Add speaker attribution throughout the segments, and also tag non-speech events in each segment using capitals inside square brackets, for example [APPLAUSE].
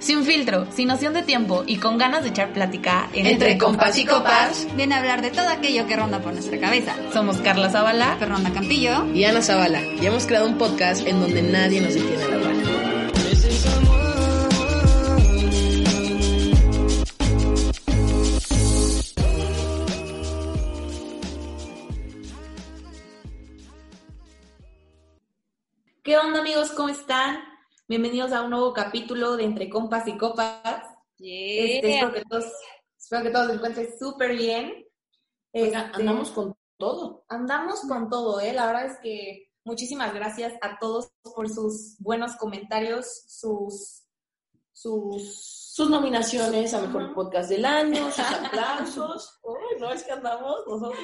Speaker 1: Sin filtro, sin noción de tiempo y con ganas de echar plática
Speaker 2: entre, compas y copas,
Speaker 3: viene a hablar de todo aquello que ronda por nuestra cabeza.
Speaker 1: Somos Carla Zavala,
Speaker 3: Fernanda Campillo
Speaker 2: y Ana Zavala. Y hemos creado un podcast en donde nadie nos detiene a hablar.
Speaker 1: ¿Qué onda amigos? ¿Cómo están? Bienvenidos a un nuevo capítulo de Entre Compas y Copas. Este, espero, que todos, espero que todos se encuentren súper bien.
Speaker 2: Este, andamos con todo.
Speaker 1: Andamos con todo, ¿eh? La verdad es que muchísimas gracias a todos por sus buenos comentarios, sus... sus
Speaker 2: sus nominaciones a Mejor Podcast del Año, sus [LAUGHS] aplausos. no es que andamos nosotros.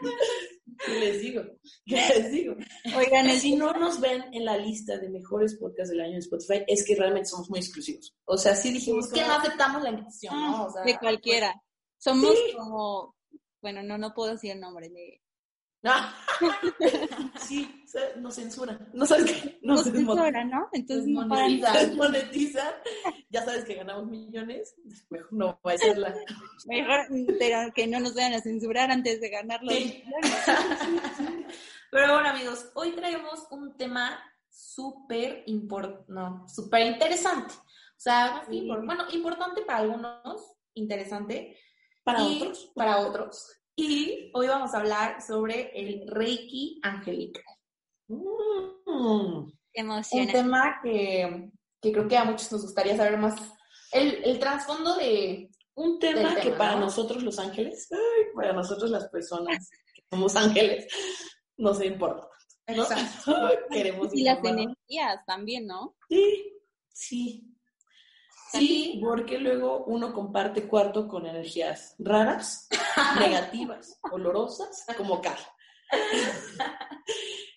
Speaker 2: [LAUGHS] ¿Qué les digo? [LAUGHS] ¿Qué les digo? Oigan, si no nos ven en la lista de mejores podcasts del año en Spotify, es que realmente somos muy exclusivos. O sea, sí dijimos
Speaker 1: que, no aceptamos la invitación, ¿no? O
Speaker 3: sea, de cualquiera. Somos como, bueno, no, no puedo decir el nombre de [LAUGHS]
Speaker 2: sí, nos censura. No sabes qué. Nos,
Speaker 3: censura, ¿no? Entonces
Speaker 2: no monetiza, monetiza. Ya sabes que ganamos millones. Mejor no va a ser la.
Speaker 3: Mejor, pero que no nos vayan a censurar antes de ganar los millones. [LAUGHS]
Speaker 1: Pero bueno, amigos, hoy traemos un tema súper importante, no, súper interesante. O sea, bueno, importante para algunos, interesante.
Speaker 2: Para otros.
Speaker 1: Para otros. Y hoy vamos a hablar sobre el Reiki angelical.
Speaker 3: Mm. Un
Speaker 1: tema que, creo que a muchos nos gustaría saber más. El, trasfondo de...
Speaker 2: Un tema, que para nosotros los ángeles, para nosotros las personas que somos ángeles, no se importa.
Speaker 3: Exacto. [LAUGHS] Queremos y las energías también, ¿no?
Speaker 2: Sí, sí. Sí, porque luego uno comparte cuarto con energías raras, [LAUGHS] negativas, olorosas, como Carla.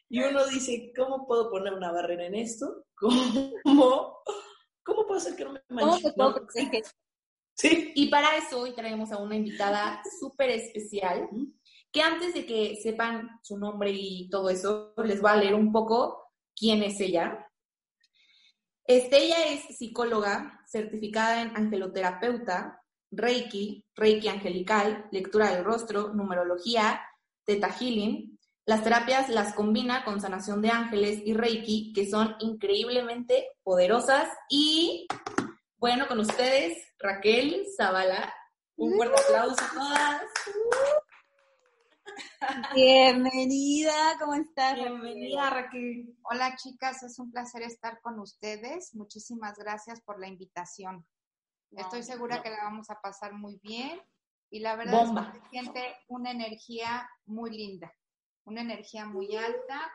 Speaker 2: y uno dice, ¿cómo puedo poner una barrera en esto? ¿Cómo, cómo puedo hacer que no me manche?
Speaker 1: Sí. Y para eso hoy traemos a una invitada súper especial, que antes de que sepan su nombre y todo eso, les va a leer un poco quién es ella. Este, ella es psicóloga, certificada en angeloterapeuta, Reiki, Reiki angelical, lectura del rostro, numerología, Theta Healing. Las terapias las combina con sanación de ángeles y Reiki, que son increíblemente poderosas. Y bueno, con ustedes, Raquel Zavala. Un fuerte aplauso a todas.
Speaker 3: Bienvenida, ¿cómo estás?
Speaker 1: Bienvenida, Raquel.
Speaker 4: Hola, chicas, es un placer estar con ustedes. Muchísimas gracias por la invitación. Estoy segura que la vamos a pasar muy bien y la verdad es que se siente una energía muy linda, una energía muy alta,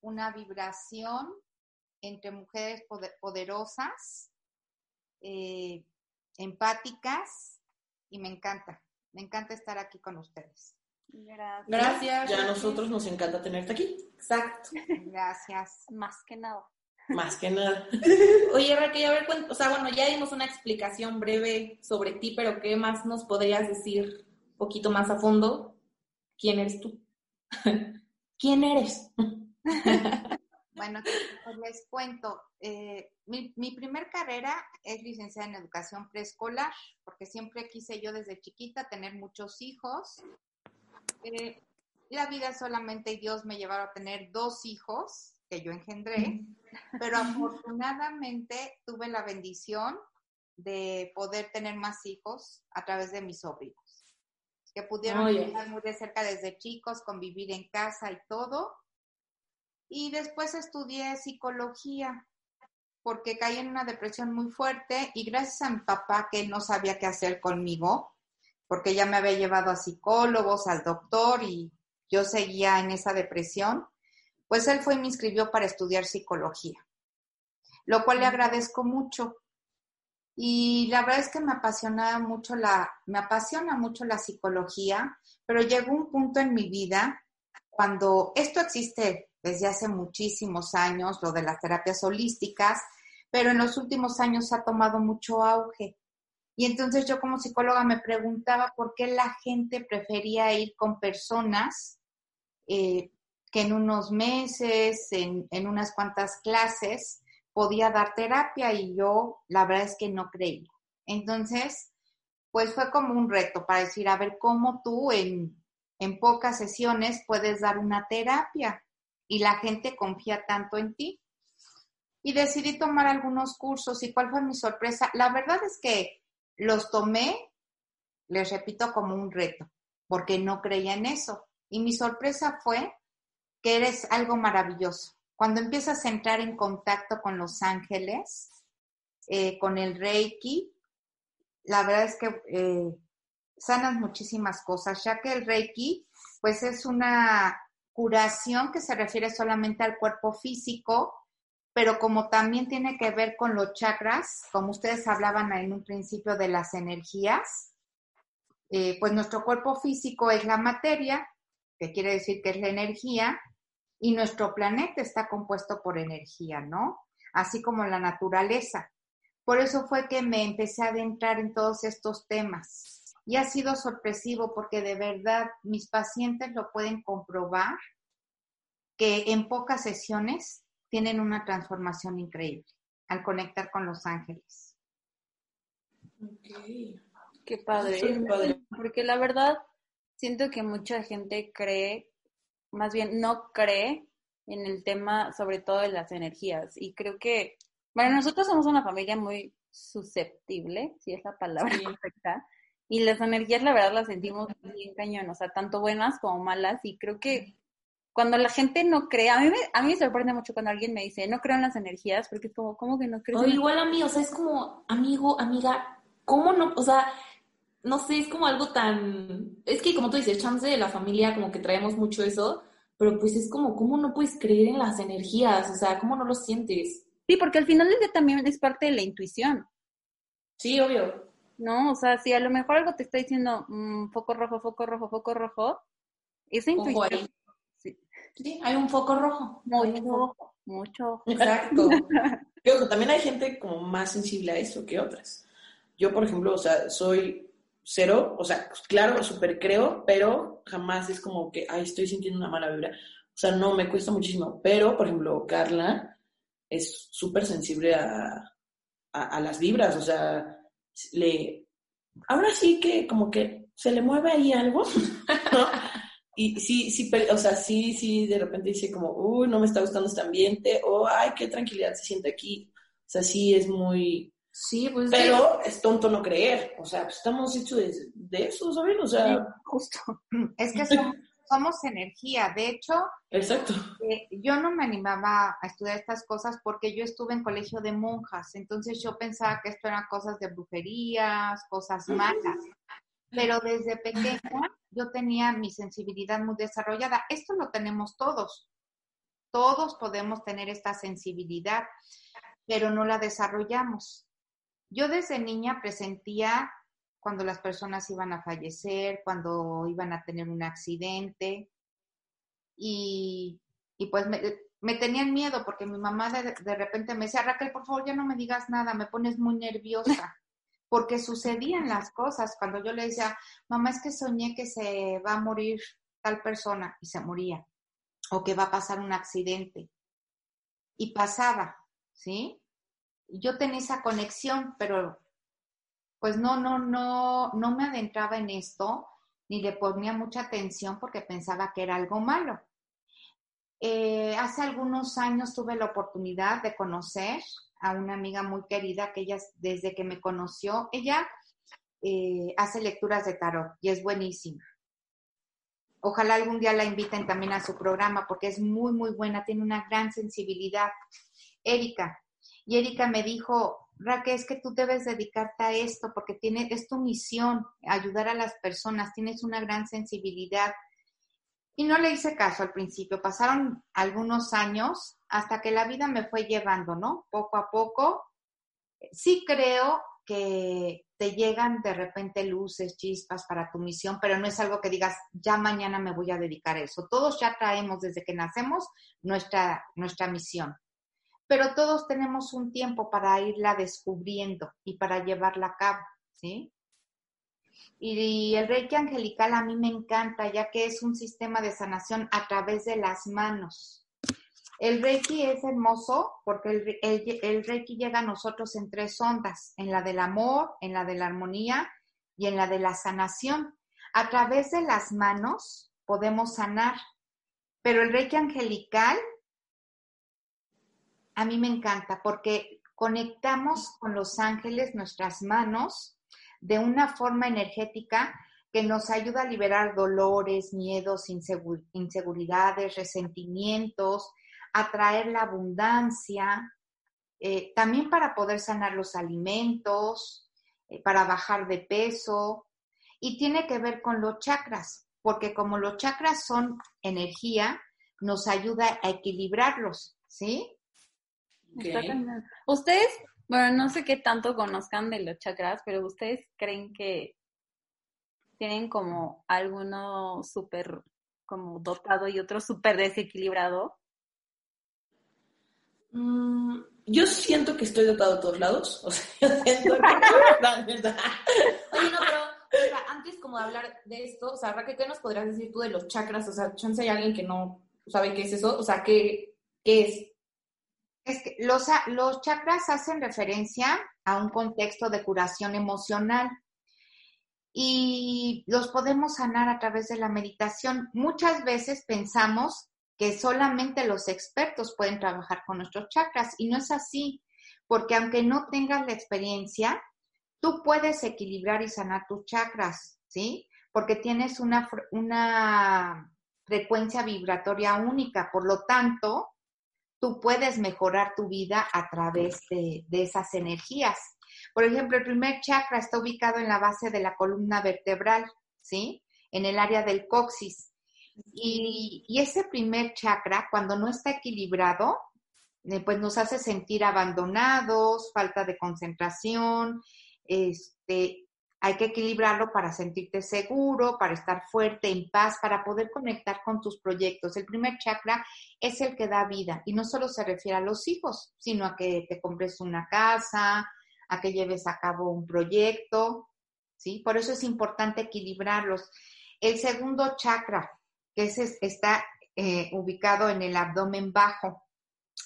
Speaker 4: una vibración entre mujeres poderosas, eh, empáticas y me encanta, me encanta estar aquí con ustedes.
Speaker 2: Gracias. Gracias. Ya a nosotros nos encanta tenerte aquí.
Speaker 1: Exacto.
Speaker 4: Gracias.
Speaker 3: Más que nada.
Speaker 2: Más que nada. [LAUGHS]
Speaker 1: Oye, Raquel, a ver, o sea, bueno, ya dimos una explicación breve sobre ti, pero ¿qué más nos podrías decir un poquito más a fondo? ¿Quién eres tú? [LAUGHS] ¿Quién eres? [LAUGHS]
Speaker 4: bueno, pues les cuento. Eh, mi, mi primer carrera es licenciada en educación preescolar, porque siempre quise yo desde chiquita tener muchos hijos eh, la vida solamente Dios me llevaron a tener dos hijos que yo engendré, pero afortunadamente tuve la bendición de poder tener más hijos a través de mis sobrinos, que pudieron estar muy de cerca desde chicos, convivir en casa y todo. Y después estudié psicología porque caí en una depresión muy fuerte y gracias a mi papá que no sabía qué hacer conmigo, porque ya me había llevado a psicólogos, al doctor y yo seguía en esa depresión, pues él fue y me inscribió para estudiar psicología, lo cual le agradezco mucho. Y la verdad es que me apasiona mucho la, me apasiona mucho la psicología, pero llegó un punto en mi vida cuando esto existe desde hace muchísimos años, lo de las terapias holísticas, pero en los últimos años ha tomado mucho auge. Y entonces yo como psicóloga me preguntaba por qué la gente prefería ir con personas eh, que en unos meses, en, unas cuantas clases, podía dar terapia y yo la verdad es que no creía. Entonces, pues fue como un reto para decir, a ver, ¿cómo tú en, en pocas sesiones puedes dar una terapia? Y la gente confía tanto en ti. Y decidí tomar algunos cursos. ¿Y cuál fue mi sorpresa? La verdad es que los tomé, les repito, como un reto, porque no creía en eso. Y mi sorpresa fue que eres algo maravilloso. Cuando empiezas a entrar en contacto con los ángeles, eh, con el Reiki, la verdad es que eh, sanas muchísimas cosas, ya que el Reiki, pues es una curación que se refiere solamente al cuerpo físico, pero como también tiene que ver con los chakras, como ustedes hablaban en un principio de las energías, eh, pues nuestro cuerpo físico es la materia, que quiere decir que es la energía, y nuestro planeta está compuesto por energía, ¿no? Así como la naturaleza. Por eso fue que me empecé a adentrar en todos estos temas. Y ha sido sorpresivo porque de verdad mis pacientes lo pueden comprobar que en pocas sesiones tienen una transformación increíble al conectar con los ángeles.
Speaker 3: Qué padre. Porque la verdad, siento que mucha gente cree más bien no cree en el tema, sobre todo de las energías. Y creo que, bueno, nosotros somos una familia muy susceptible, si es la palabra correcta, y las energías, la verdad, las sentimos bien cañón, o sea, tanto buenas como malas, y creo que cuando la gente no cree, a mí me, a mí me sorprende mucho cuando alguien me dice, no creo en las energías, porque es como, ¿cómo que no crees?
Speaker 1: O igual a mí, o sea, es como, amigo, amiga, ¿cómo no? O sea, no sé, es como algo tan... Es que como tú dices, chance de la familia, como que traemos mucho eso, pero pues es como, ¿cómo no puedes creer en las energías? O sea, ¿cómo no lo sientes?
Speaker 3: Sí, porque al final de también es parte de la intuición.
Speaker 1: Sí, obvio.
Speaker 3: No, o sea, si a lo mejor algo te está diciendo mm, foco rojo, foco rojo, foco rojo, esa intuición.
Speaker 1: Sí. hay un foco rojo.
Speaker 3: Mucho rojo, mucho.
Speaker 2: Exacto. [LAUGHS] también hay gente como más sensible a eso que otras. Yo, por ejemplo, o sea, soy cero, o sea, claro, súper creo, pero jamás es como que, ay, estoy sintiendo una mala vibra. O sea, no, me cuesta muchísimo. Pero, por ejemplo, Carla es súper sensible a, a, las vibras, o sea, le... Ahora sí que como que se le mueve ahí algo, [LAUGHS] ¿no? Y sí, sí, o sea, sí, sí, de repente dice como, uy, no me está gustando este ambiente, o ay, qué tranquilidad se siente aquí. O sea, sí es muy,
Speaker 1: Sí, pues.
Speaker 2: Pero es tonto no creer. O sea, pues, estamos hechos de, eso, ¿sabes? O sea.
Speaker 4: justo. [CLEARS THROAT] Es que somos, energía. De hecho.
Speaker 2: Exacto.
Speaker 4: Eh, yo no me animaba a estudiar estas cosas porque yo estuve en colegio de monjas. Entonces yo pensaba que esto eran cosas de brujerías, cosas malas. Pero desde pequeña yo tenía mi sensibilidad muy desarrollada. Esto lo tenemos todos. Todos podemos tener esta sensibilidad, pero no la desarrollamos. Yo desde niña presentía cuando las personas iban a fallecer, cuando iban a tener un accidente y, pues me, tenían miedo porque mi mamá de, de, repente me decía, Raquel, por favor ya no me digas nada, me pones muy nerviosa. [LAUGHS] Porque sucedían las cosas. Cuando yo le decía, mamá, es que soñé que se va a morir tal persona y se moría. O que va a pasar un accidente. Y pasaba, ¿sí? yo tenía esa conexión, pero pues no, no, no, no me adentraba en esto ni le ponía mucha atención porque pensaba que era algo malo. Eh, hace algunos años tuve la oportunidad de conocer a una amiga muy querida que ella, desde que me conoció, ella eh, hace lecturas de tarot y es buenísima. Ojalá algún día la inviten también a su programa porque es muy, muy buena, tiene una gran sensibilidad. Erika, y Erika me dijo, Raquel, es que tú debes dedicarte a esto porque tiene, es tu misión, ayudar a las personas, tienes una gran sensibilidad. Y no le hice caso al principio, pasaron algunos años hasta que la vida me fue llevando, ¿no? Poco a poco. Sí creo que te llegan de repente luces, chispas para tu misión, pero no es algo que digas, ya mañana me voy a dedicar a eso. Todos ya traemos desde que nacemos nuestra, nuestra misión pero todos tenemos un tiempo para irla descubriendo y para llevarla a cabo, ¿sí? Y el Reiki angelical a mí me encanta, ya que es un sistema de sanación a través de las manos. El Reiki es hermoso porque el, el, Reiki llega a nosotros en tres ondas, en la del amor, en la de la armonía y en la de la sanación. A través de las manos podemos sanar, pero el Reiki angelical a mí me encanta porque conectamos con los ángeles nuestras manos de una forma energética que nos ayuda a liberar dolores, miedos, inseguridades, resentimientos, atraer la abundancia, eh, también para poder sanar los alimentos, eh, para bajar de peso, y tiene que ver con los chakras, porque como los chakras son energía, nos ayuda a equilibrarlos, ¿sí?
Speaker 3: Ustedes, bueno, no sé qué tanto conozcan de los chakras, pero ustedes creen que tienen como alguno súper como dotado y otro súper desequilibrado.
Speaker 2: Mm, yo siento que estoy dotado a todos lados. O sea, yo [LAUGHS] siento que... [LAUGHS]
Speaker 1: Oye, no, pero antes como de hablar de esto, o sea, Raquel, ¿qué nos podrías decir tú de los chakras? O sea, chance hay alguien que no sabe qué es eso. O sea, ¿qué, qué es?
Speaker 4: Es que los, los chakras hacen referencia a un contexto de curación emocional y los podemos sanar a través de la meditación. Muchas veces pensamos que solamente los expertos pueden trabajar con nuestros chakras y no es así, porque aunque no tengas la experiencia, tú puedes equilibrar y sanar tus chakras, ¿sí? Porque tienes una, una frecuencia vibratoria única, por lo tanto, tú puedes mejorar tu vida a través de, de esas energías. Por ejemplo, el primer chakra está ubicado en la base de la columna vertebral, ¿sí? En el área del coxis. Y, ese primer chakra, cuando no está equilibrado, eh, pues nos hace sentir abandonados, falta de concentración, este, hay que equilibrarlo para sentirte seguro, para estar fuerte, en paz, para poder conectar con tus proyectos. El primer chakra es el que da vida y no solo se refiere a los hijos, sino a que te compres una casa, a que lleves a cabo un proyecto, ¿sí? Por eso es importante equilibrarlos. El segundo chakra ese está eh, ubicado en el abdomen bajo,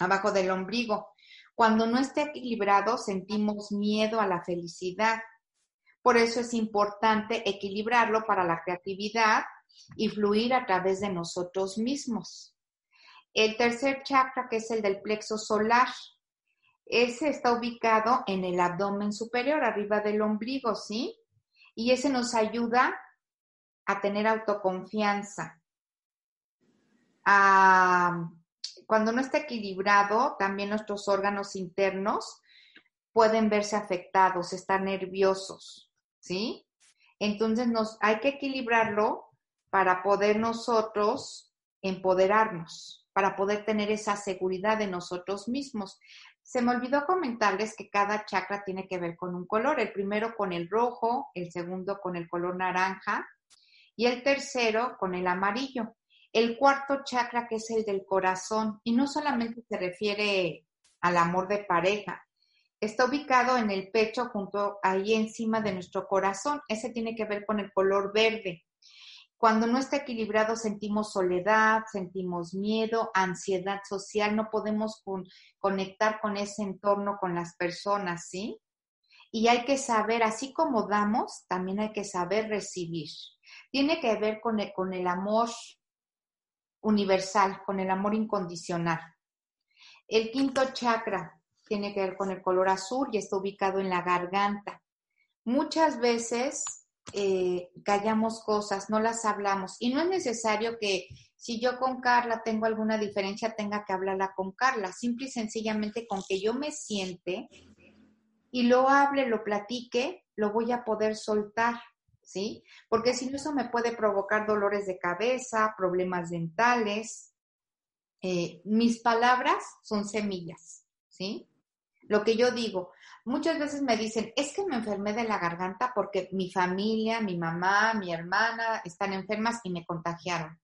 Speaker 4: abajo del ombligo. Cuando no está equilibrado, sentimos miedo a la felicidad. Por eso es importante equilibrarlo para la creatividad y fluir a través de nosotros mismos. El tercer chakra, que es el del plexo solar, ese está ubicado en el abdomen superior, arriba del ombligo, ¿sí? Y ese nos ayuda a tener autoconfianza, cuando no está equilibrado, también nuestros órganos internos pueden verse afectados, estar nerviosos, ¿sí? Entonces nos, hay que equilibrarlo para poder nosotros empoderarnos, para poder tener esa seguridad de nosotros mismos. Se me olvidó comentarles que cada chakra tiene que ver con un color, el primero con el rojo, el segundo con el color naranja y el tercero con el amarillo el cuarto chakra que es el del corazón y no solamente se refiere al amor de pareja, está ubicado en el pecho junto ahí encima de nuestro corazón. Ese tiene que ver con el color verde. Cuando no está equilibrado sentimos soledad, sentimos miedo, ansiedad social, no podemos conectar con ese entorno, con las personas, ¿sí? Y hay que saber, así como damos, también hay que saber recibir. Tiene que ver con el, con el amor universal, con el amor incondicional. El quinto chakra tiene que ver con el color azul y está ubicado en la garganta. Muchas veces eh, callamos cosas, no las hablamos y no es necesario que si yo con Carla tengo alguna diferencia tenga que hablarla con Carla, simple y sencillamente con que yo me siente y lo hable, lo platique, lo voy a poder soltar. ¿Sí? Porque si no, eso me puede provocar dolores de cabeza, problemas dentales. Eh, mis palabras son semillas, ¿sí? Lo que yo digo, muchas veces me dicen, es que me enfermé de la garganta porque mi familia, mi mamá, mi hermana están enfermas y me contagiaron.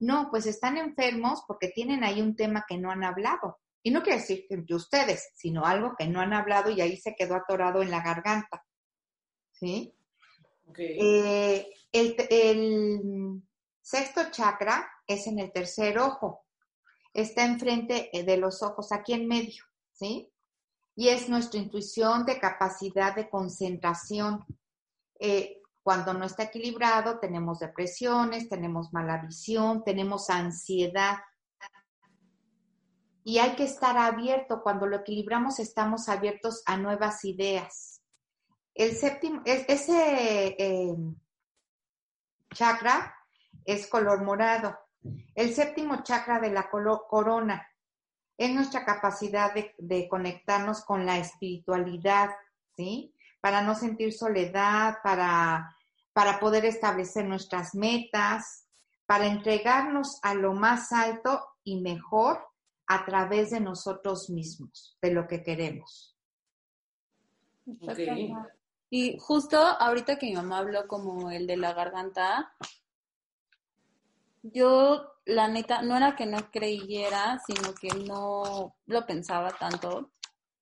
Speaker 4: No, pues están enfermos porque tienen ahí un tema que no han hablado. Y no quiere decir que ustedes, sino algo que no han hablado y ahí se quedó atorado en la garganta. ¿Sí? Eh, el, sexto chakra es en el tercer ojo. está enfrente eh, de los ojos, aquí en medio, ¿sí? Y es nuestra intuición de capacidad de concentración. Eh, cuando no está equilibrado, tenemos depresiones, tenemos mala visión, tenemos ansiedad. Y hay que estar abierto. Cuando lo equilibramos, estamos abiertos a nuevas ideas. El séptimo, ese eh, chakra es color morado. El séptimo chakra de la corona es nuestra capacidad de, de conectarnos con la espiritualidad, ¿sí? para no sentir soledad, para, para poder establecer nuestras metas, para entregarnos a lo más alto y mejor a través de nosotros mismos, de lo que queremos.
Speaker 3: Y justo ahorita que mi mamá habló como el de la garganta, yo la neta, no era que no creyera, sino que no lo pensaba tanto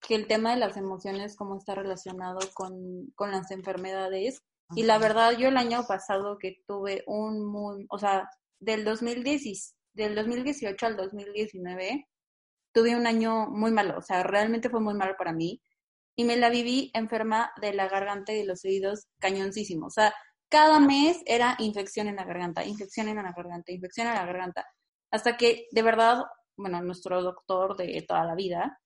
Speaker 3: que el tema de las emociones, cómo está relacionado con, con las enfermedades. Y la verdad, yo el año pasado que tuve un muy, o sea, del, 2010, del 2018 al 2019, tuve un año muy malo, o sea, realmente fue muy malo para mí. Y me la viví enferma de la garganta y de los oídos cañoncísimo. O sea, cada mes era infección en la garganta, infección en la garganta, infección en la garganta. Hasta que, de verdad, bueno, nuestro doctor de toda la vida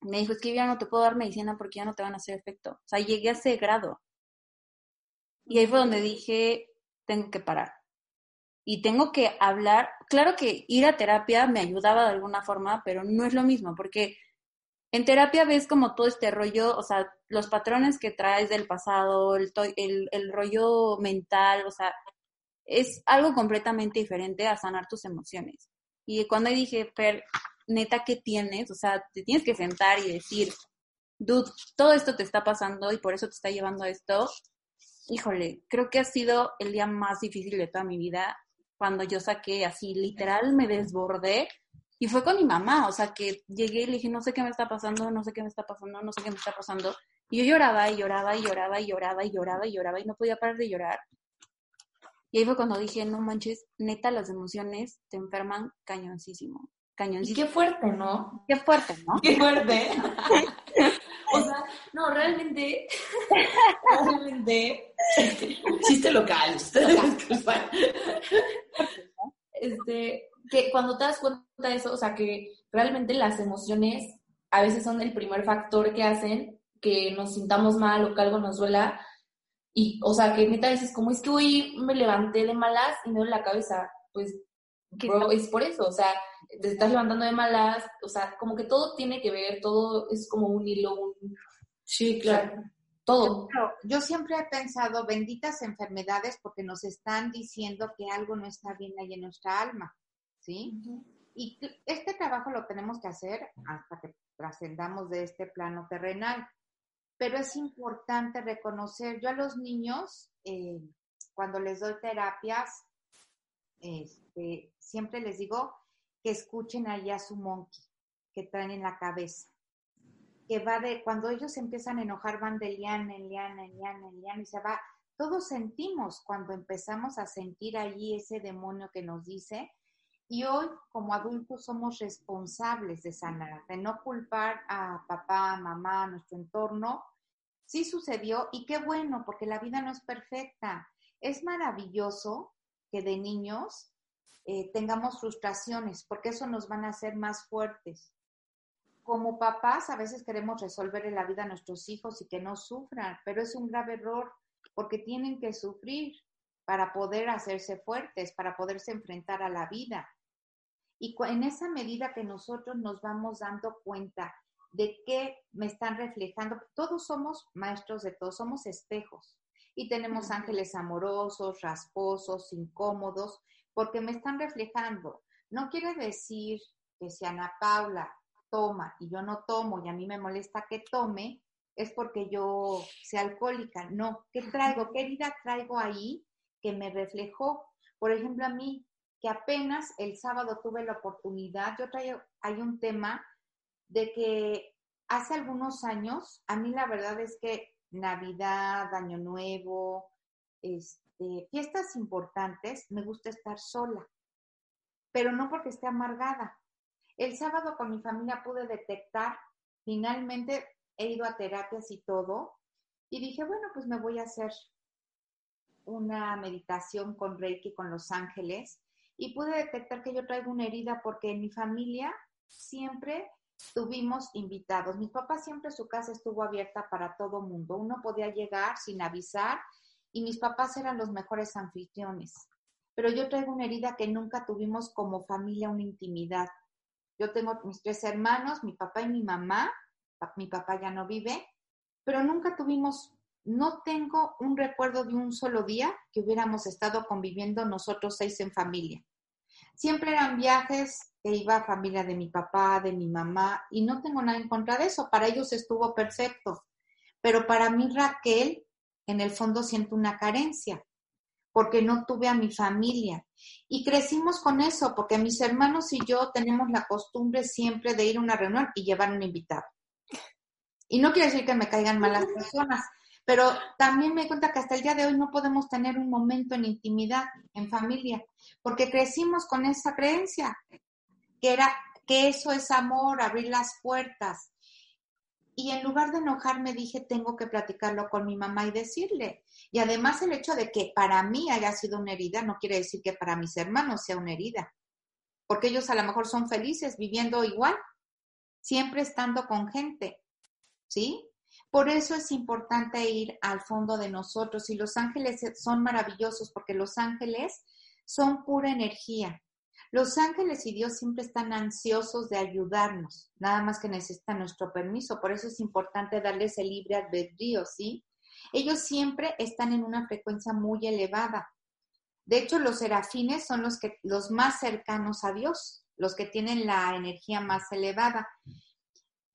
Speaker 3: me dijo, es que ya no te puedo dar medicina porque ya no te van a hacer efecto. O sea, llegué a ese grado. Y ahí fue donde dije, tengo que parar. Y tengo que hablar. Claro que ir a terapia me ayudaba de alguna forma, pero no es lo mismo, porque en terapia ves como todo este rollo, o sea, los patrones que traes del pasado, el, el, el rollo mental, o sea, es algo completamente diferente a sanar tus emociones. Y cuando dije, Fer, neta, ¿qué tienes? O sea, te tienes que sentar y decir, dude, todo esto te está pasando y por eso te está llevando a esto. Híjole, creo que ha sido el día más difícil de toda mi vida cuando yo saqué así, literal, me desbordé. Y fue con mi mamá, o sea, que llegué y le dije, no sé qué me está pasando, no sé qué me está pasando, no sé qué me está pasando. Y yo lloraba y lloraba y lloraba y lloraba y lloraba y lloraba y no podía parar de llorar. Y ahí fue cuando dije, no manches, neta, las emociones te enferman cañoncísimo. Y
Speaker 1: qué fuerte, ¿no?
Speaker 3: Qué fuerte, ¿no?
Speaker 1: Qué fuerte. [LAUGHS] o sea, no, realmente, [LAUGHS] realmente, [LAUGHS]
Speaker 2: chiste local,
Speaker 1: Este, que cuando te das cuenta de eso, o sea, que realmente las emociones a veces son el primer factor que hacen que nos sintamos mal o que algo nos duela. Y, o sea, que neta veces como es que hoy me levanté de malas y me duele la cabeza. Pues es por eso, o sea, te estás levantando de malas, o sea, como que todo tiene que ver, todo es como un hilo, un...
Speaker 2: Sí, claro.
Speaker 1: todo.
Speaker 4: Yo siempre he pensado, benditas enfermedades, porque nos están diciendo que algo no está bien ahí en nuestra alma, ¿sí? Y este trabajo lo tenemos que hacer hasta que trascendamos de este plano terrenal. Pero es importante reconocer, yo a los niños, eh, cuando les doy terapias, este, siempre les digo que escuchen allá su monkey que traen en la cabeza. Que va de, cuando ellos empiezan a enojar, van de liana en liana, en liana, en liana, y se va. Todos sentimos cuando empezamos a sentir allí ese demonio que nos dice, y hoy, como adultos, somos responsables de sanar, de no culpar a papá, mamá, a nuestro entorno. Sí sucedió y qué bueno, porque la vida no es perfecta. Es maravilloso que de niños eh, tengamos frustraciones, porque eso nos van a hacer más fuertes. Como papás, a veces queremos resolver en la vida a nuestros hijos y que no sufran, pero es un grave error, porque tienen que sufrir para poder hacerse fuertes, para poderse enfrentar a la vida. Y en esa medida que nosotros nos vamos dando cuenta de qué me están reflejando, todos somos maestros de todos, somos espejos. Y tenemos ángeles amorosos, rasposos, incómodos, porque me están reflejando. No quiere decir que si Ana Paula toma y yo no tomo y a mí me molesta que tome, es porque yo sea alcohólica. No, ¿qué traigo? ¿Qué herida traigo ahí que me reflejó? Por ejemplo, a mí, que apenas el sábado tuve la oportunidad, yo traigo, hay un tema de que hace algunos años, a mí la verdad es que Navidad, Año Nuevo, este, fiestas importantes, me gusta estar sola, pero no porque esté amargada, El sábado con mi familia pude detectar, finalmente he ido a terapias y todo, y dije, bueno, pues me voy a hacer una meditación con Reiki, con los ángeles, y pude detectar que yo traigo una herida porque en mi familia siempre tuvimos invitados. Mi papá siempre su casa estuvo abierta para todo mundo. Uno podía llegar sin avisar y mis papás eran los mejores anfitriones. Pero yo traigo una herida que nunca tuvimos como familia, una intimidad. Yo tengo mis tres hermanos, mi papá y mi mamá. Mi papá ya no vive, pero nunca tuvimos, no tengo un recuerdo de un solo día que hubiéramos estado conviviendo nosotros seis en familia. Siempre eran viajes que iba a familia de mi papá, de mi mamá, y no tengo nada en contra de eso. Para ellos estuvo perfecto. Pero para mí, Raquel, en el fondo siento una carencia, porque no tuve a mi familia. Y crecimos con eso, porque mis hermanos y yo tenemos la costumbre siempre de ir a una reunión y llevar un invitado. Y no quiere decir que me caigan malas [LAUGHS] personas, pero también me cuenta que hasta el día de hoy no podemos tener un momento en intimidad, en familia, porque crecimos con esa creencia, que era que eso es amor, abrir las puertas. Y en lugar de enojarme dije, tengo que platicarlo con mi mamá y decirle. Y además el hecho de que para mí haya sido una herida no quiere decir que para mis hermanos sea una herida, porque ellos a lo mejor son felices viviendo igual, siempre estando con gente, ¿sí? Por eso es importante ir al fondo de nosotros y los ángeles son maravillosos porque los ángeles son pura energía. Los ángeles y Dios siempre están ansiosos de ayudarnos, nada más que necesitan nuestro permiso. Por eso es importante darles el libre albedrío, ¿sí? Ellos siempre están en una frecuencia muy elevada. De hecho, los serafines son los, que, los más cercanos a Dios, los que tienen la energía más elevada.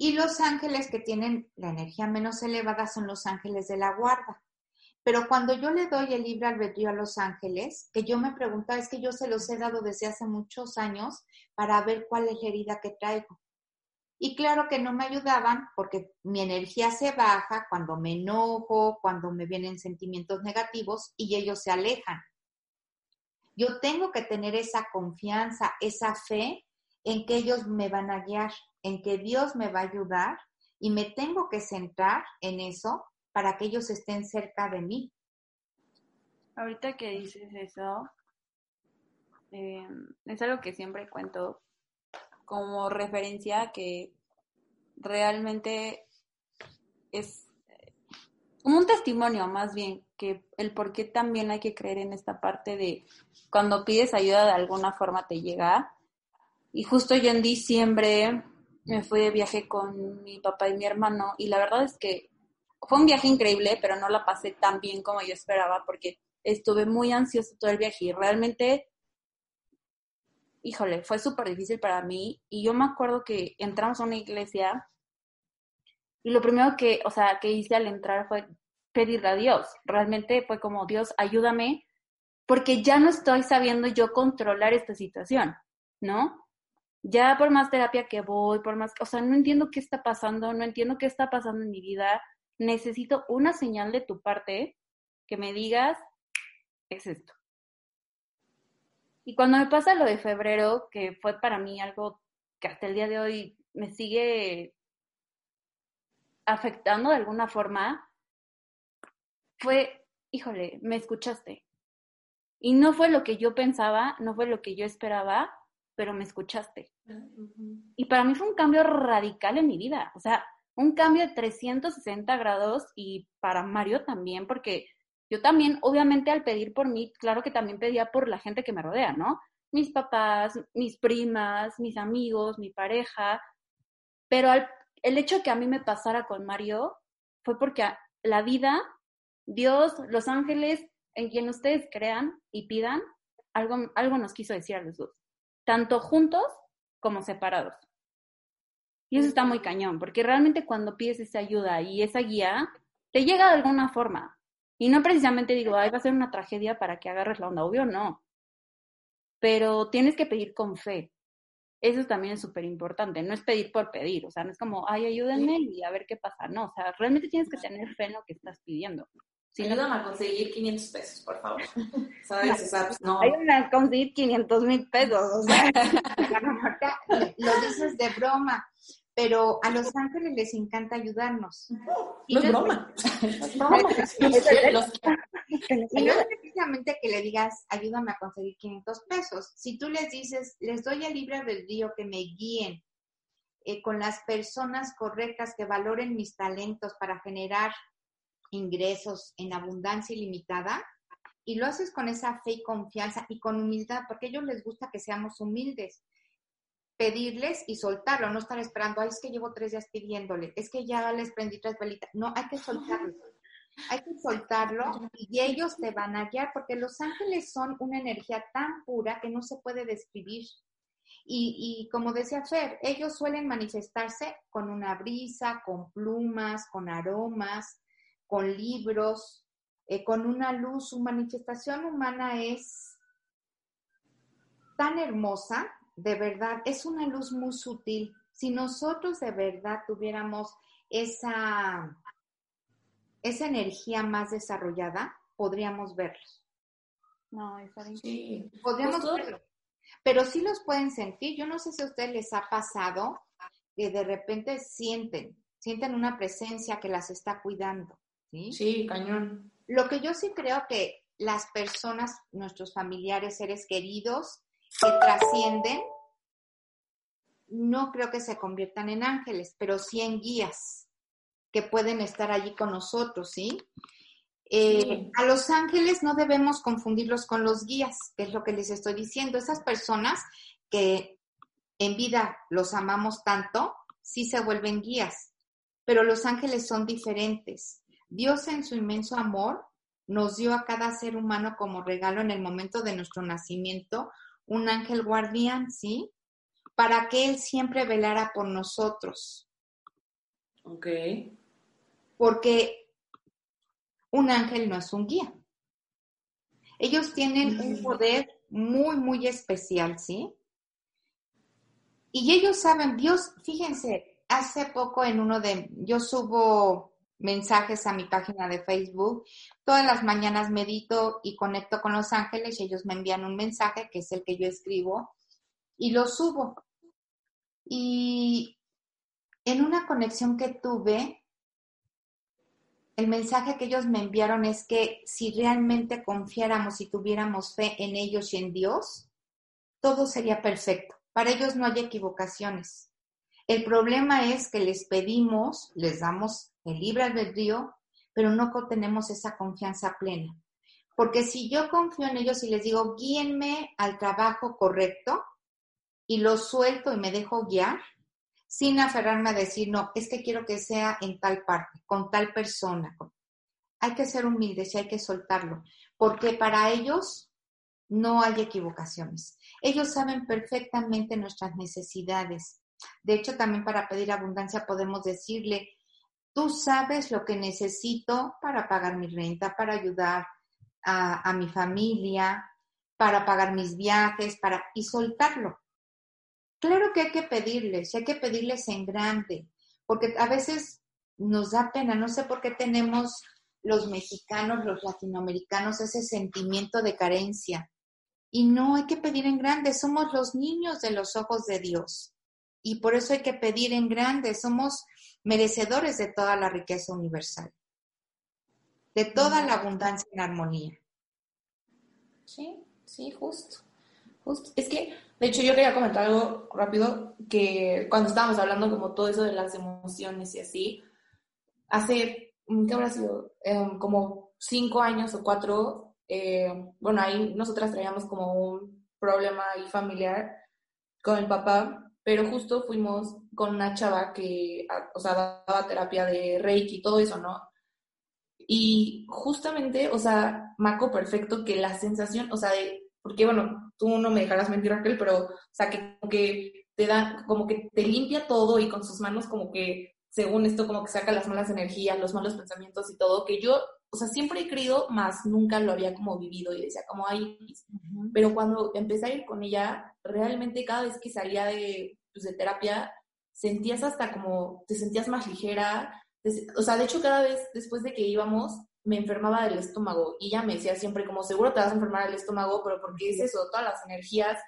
Speaker 4: Y los ángeles que tienen la energía menos elevada son los ángeles de la guarda. Pero cuando yo le doy el libre albedrío a los ángeles, que yo me preguntaba, es que yo se los he dado desde hace muchos años para ver cuál es la herida que traigo. Y claro que no me ayudaban porque mi energía se baja cuando me enojo, cuando me vienen sentimientos negativos y ellos se alejan. Yo tengo que tener esa confianza, esa fe en que ellos me van a guiar en que Dios me va a ayudar y me tengo que centrar en eso para que ellos estén cerca de mí.
Speaker 3: Ahorita que dices eso, eh, es algo que siempre cuento como referencia que realmente es como un testimonio más bien, que el por qué también hay que creer en esta parte de cuando pides ayuda de alguna forma te llega. Y justo yo en diciembre me fui de viaje con mi papá y mi hermano y la verdad es que fue un viaje increíble, pero no la pasé tan bien como yo esperaba porque estuve muy ansioso todo el viaje y realmente, híjole, fue súper difícil para mí y yo me acuerdo que entramos a una iglesia y lo primero que, o sea, que hice al entrar fue pedirle a Dios. Realmente fue como, Dios, ayúdame porque ya no estoy sabiendo yo controlar esta situación, ¿no? Ya por más terapia que voy, por más, o sea, no entiendo qué está pasando, no entiendo qué está pasando en mi vida, necesito una señal de tu parte que me digas, es esto. Y cuando me pasa lo de febrero, que fue para mí algo que hasta el día de hoy me sigue afectando de alguna forma, fue, híjole, me escuchaste. Y no fue lo que yo pensaba, no fue lo que yo esperaba, pero me escuchaste. Y para mí fue un cambio radical en mi vida, o sea, un cambio de 360 grados y para Mario también, porque yo también, obviamente, al pedir por mí, claro que también pedía por la gente que me rodea, ¿no? Mis papás, mis primas, mis amigos, mi pareja, pero el hecho de que a mí me pasara con Mario fue porque la vida, Dios, los ángeles, en quien ustedes crean y pidan, algo, algo nos quiso decir a los dos tanto juntos como separados. Y eso está muy cañón, porque realmente cuando pides esa ayuda y esa guía, te llega de alguna forma. Y no precisamente digo, ay, va a ser una tragedia para que agarres la onda, obvio no. Pero tienes que pedir con fe. Eso también es súper importante. No es pedir por pedir, o sea, no es como, ay, ayúdenme y a ver qué pasa. No, o sea, realmente tienes que tener fe en lo que estás pidiendo.
Speaker 1: Sí, ayúdame a conseguir 500 pesos, por favor. [LAUGHS] ¿Sabes? O sea, pues no.
Speaker 3: Ayúdame a conseguir 500 mil pesos. O sea. [LAUGHS]
Speaker 4: lo dices de broma, pero a los ángeles les encanta ayudarnos.
Speaker 1: Y no es broma. [LAUGHS]
Speaker 4: Y no es precisamente que le digas, ayúdame a conseguir 500 pesos. Si tú les dices, les doy el libre albedrío que me guíen eh, con las personas correctas que valoren mis talentos para generar ingresos en abundancia ilimitada, y lo haces con esa fe y confianza y con humildad, porque a ellos les gusta que seamos humildes pedirles y soltarlo, no estar esperando, ay, es que llevo tres días pidiéndole, es que ya les prendí tres velitas. No, hay que soltarlo. Hay que soltarlo y ellos te van a guiar, porque los ángeles son una energía tan pura que no se puede describir. Y, y como decía Fer, ellos suelen manifestarse con una brisa, con plumas, con aromas, con libros, eh, con una luz. Su manifestación humana es tan hermosa de verdad, es una luz muy sutil. Si nosotros de verdad tuviéramos esa, esa energía más desarrollada, podríamos verlos.
Speaker 3: No, está bien.
Speaker 4: Sí. Podríamos verlos. Pero sí los pueden sentir. Yo no sé si a ustedes les ha pasado que de repente sienten, sienten una presencia que las está cuidando. Sí,
Speaker 1: sí cañón.
Speaker 4: Lo que yo sí creo que las personas, nuestros familiares, seres queridos, que trascienden, no creo que se conviertan en ángeles, pero sí en guías que pueden estar allí con nosotros, ¿sí? Eh, a los ángeles no debemos confundirlos con los guías, que es lo que les estoy diciendo. Esas personas que en vida los amamos tanto, sí se vuelven guías, pero los ángeles son diferentes. Dios en su inmenso amor nos dio a cada ser humano como regalo en el momento de nuestro nacimiento un ángel guardián, ¿sí? Para que Él siempre velara por nosotros.
Speaker 1: Ok.
Speaker 4: Porque un ángel no es un guía. Ellos tienen un mm. poder muy, muy especial, ¿sí? Y ellos saben, Dios, fíjense, hace poco en uno de, yo subo mensajes a mi página de Facebook. Todas las mañanas medito y conecto con los ángeles y ellos me envían un mensaje que es el que yo escribo y lo subo. Y en una conexión que tuve, el mensaje que ellos me enviaron es que si realmente confiáramos y tuviéramos fe en ellos y en Dios, todo sería perfecto. Para ellos no hay equivocaciones. El problema es que les pedimos, les damos el libre albedrío, pero no tenemos esa confianza plena. Porque si yo confío en ellos y les digo, guíenme al trabajo correcto y lo suelto y me dejo guiar, sin aferrarme a decir, no, es que quiero que sea en tal parte, con tal persona. Hay que ser humildes y hay que soltarlo, porque para ellos no hay equivocaciones. Ellos saben perfectamente nuestras necesidades. De hecho, también para pedir abundancia podemos decirle, Tú sabes lo que necesito para pagar mi renta, para ayudar a, mi familia, para pagar mis viajes, para y soltarlo. Claro que hay que pedirles, hay que pedirles en grande, porque a veces nos da pena, no sé por qué tenemos los mexicanos, los latinoamericanos, ese sentimiento de carencia. Y no hay que pedir en grande, somos los niños de los ojos de Dios. Y por eso hay que pedir en grande, somos merecedores de toda la riqueza universal, de toda la abundancia en armonía.
Speaker 1: Sí, sí, justo. justo. Es que, de hecho, yo quería comentar algo rápido, que cuando estábamos hablando como todo eso de las emociones y así, hace, ¿qué habrá sido? Em, como cinco años o cuatro, eh, bueno, ahí nosotras traíamos como un problema familiar con el papá pero justo fuimos con una chava que, o sea, daba terapia de Reiki y todo eso, ¿no? Y justamente, o sea, Maco perfecto que la sensación, o sea, de, porque bueno, tú no me dejarás mentir, Raquel, pero, o sea, que, que te da, como que te limpia todo y con sus manos como que, según esto, como que saca las malas energías, los malos pensamientos y todo, que yo, o sea, siempre he creído, más nunca lo había como vivido y decía como, ay, pero cuando empecé a ir con ella, realmente cada vez que salía de, pues, de terapia, sentías hasta como, te sentías más ligera, o sea, de hecho cada vez después de que íbamos, me enfermaba del estómago y ella me decía siempre como seguro te vas a enfermar del estómago, pero porque es eso, todas las energías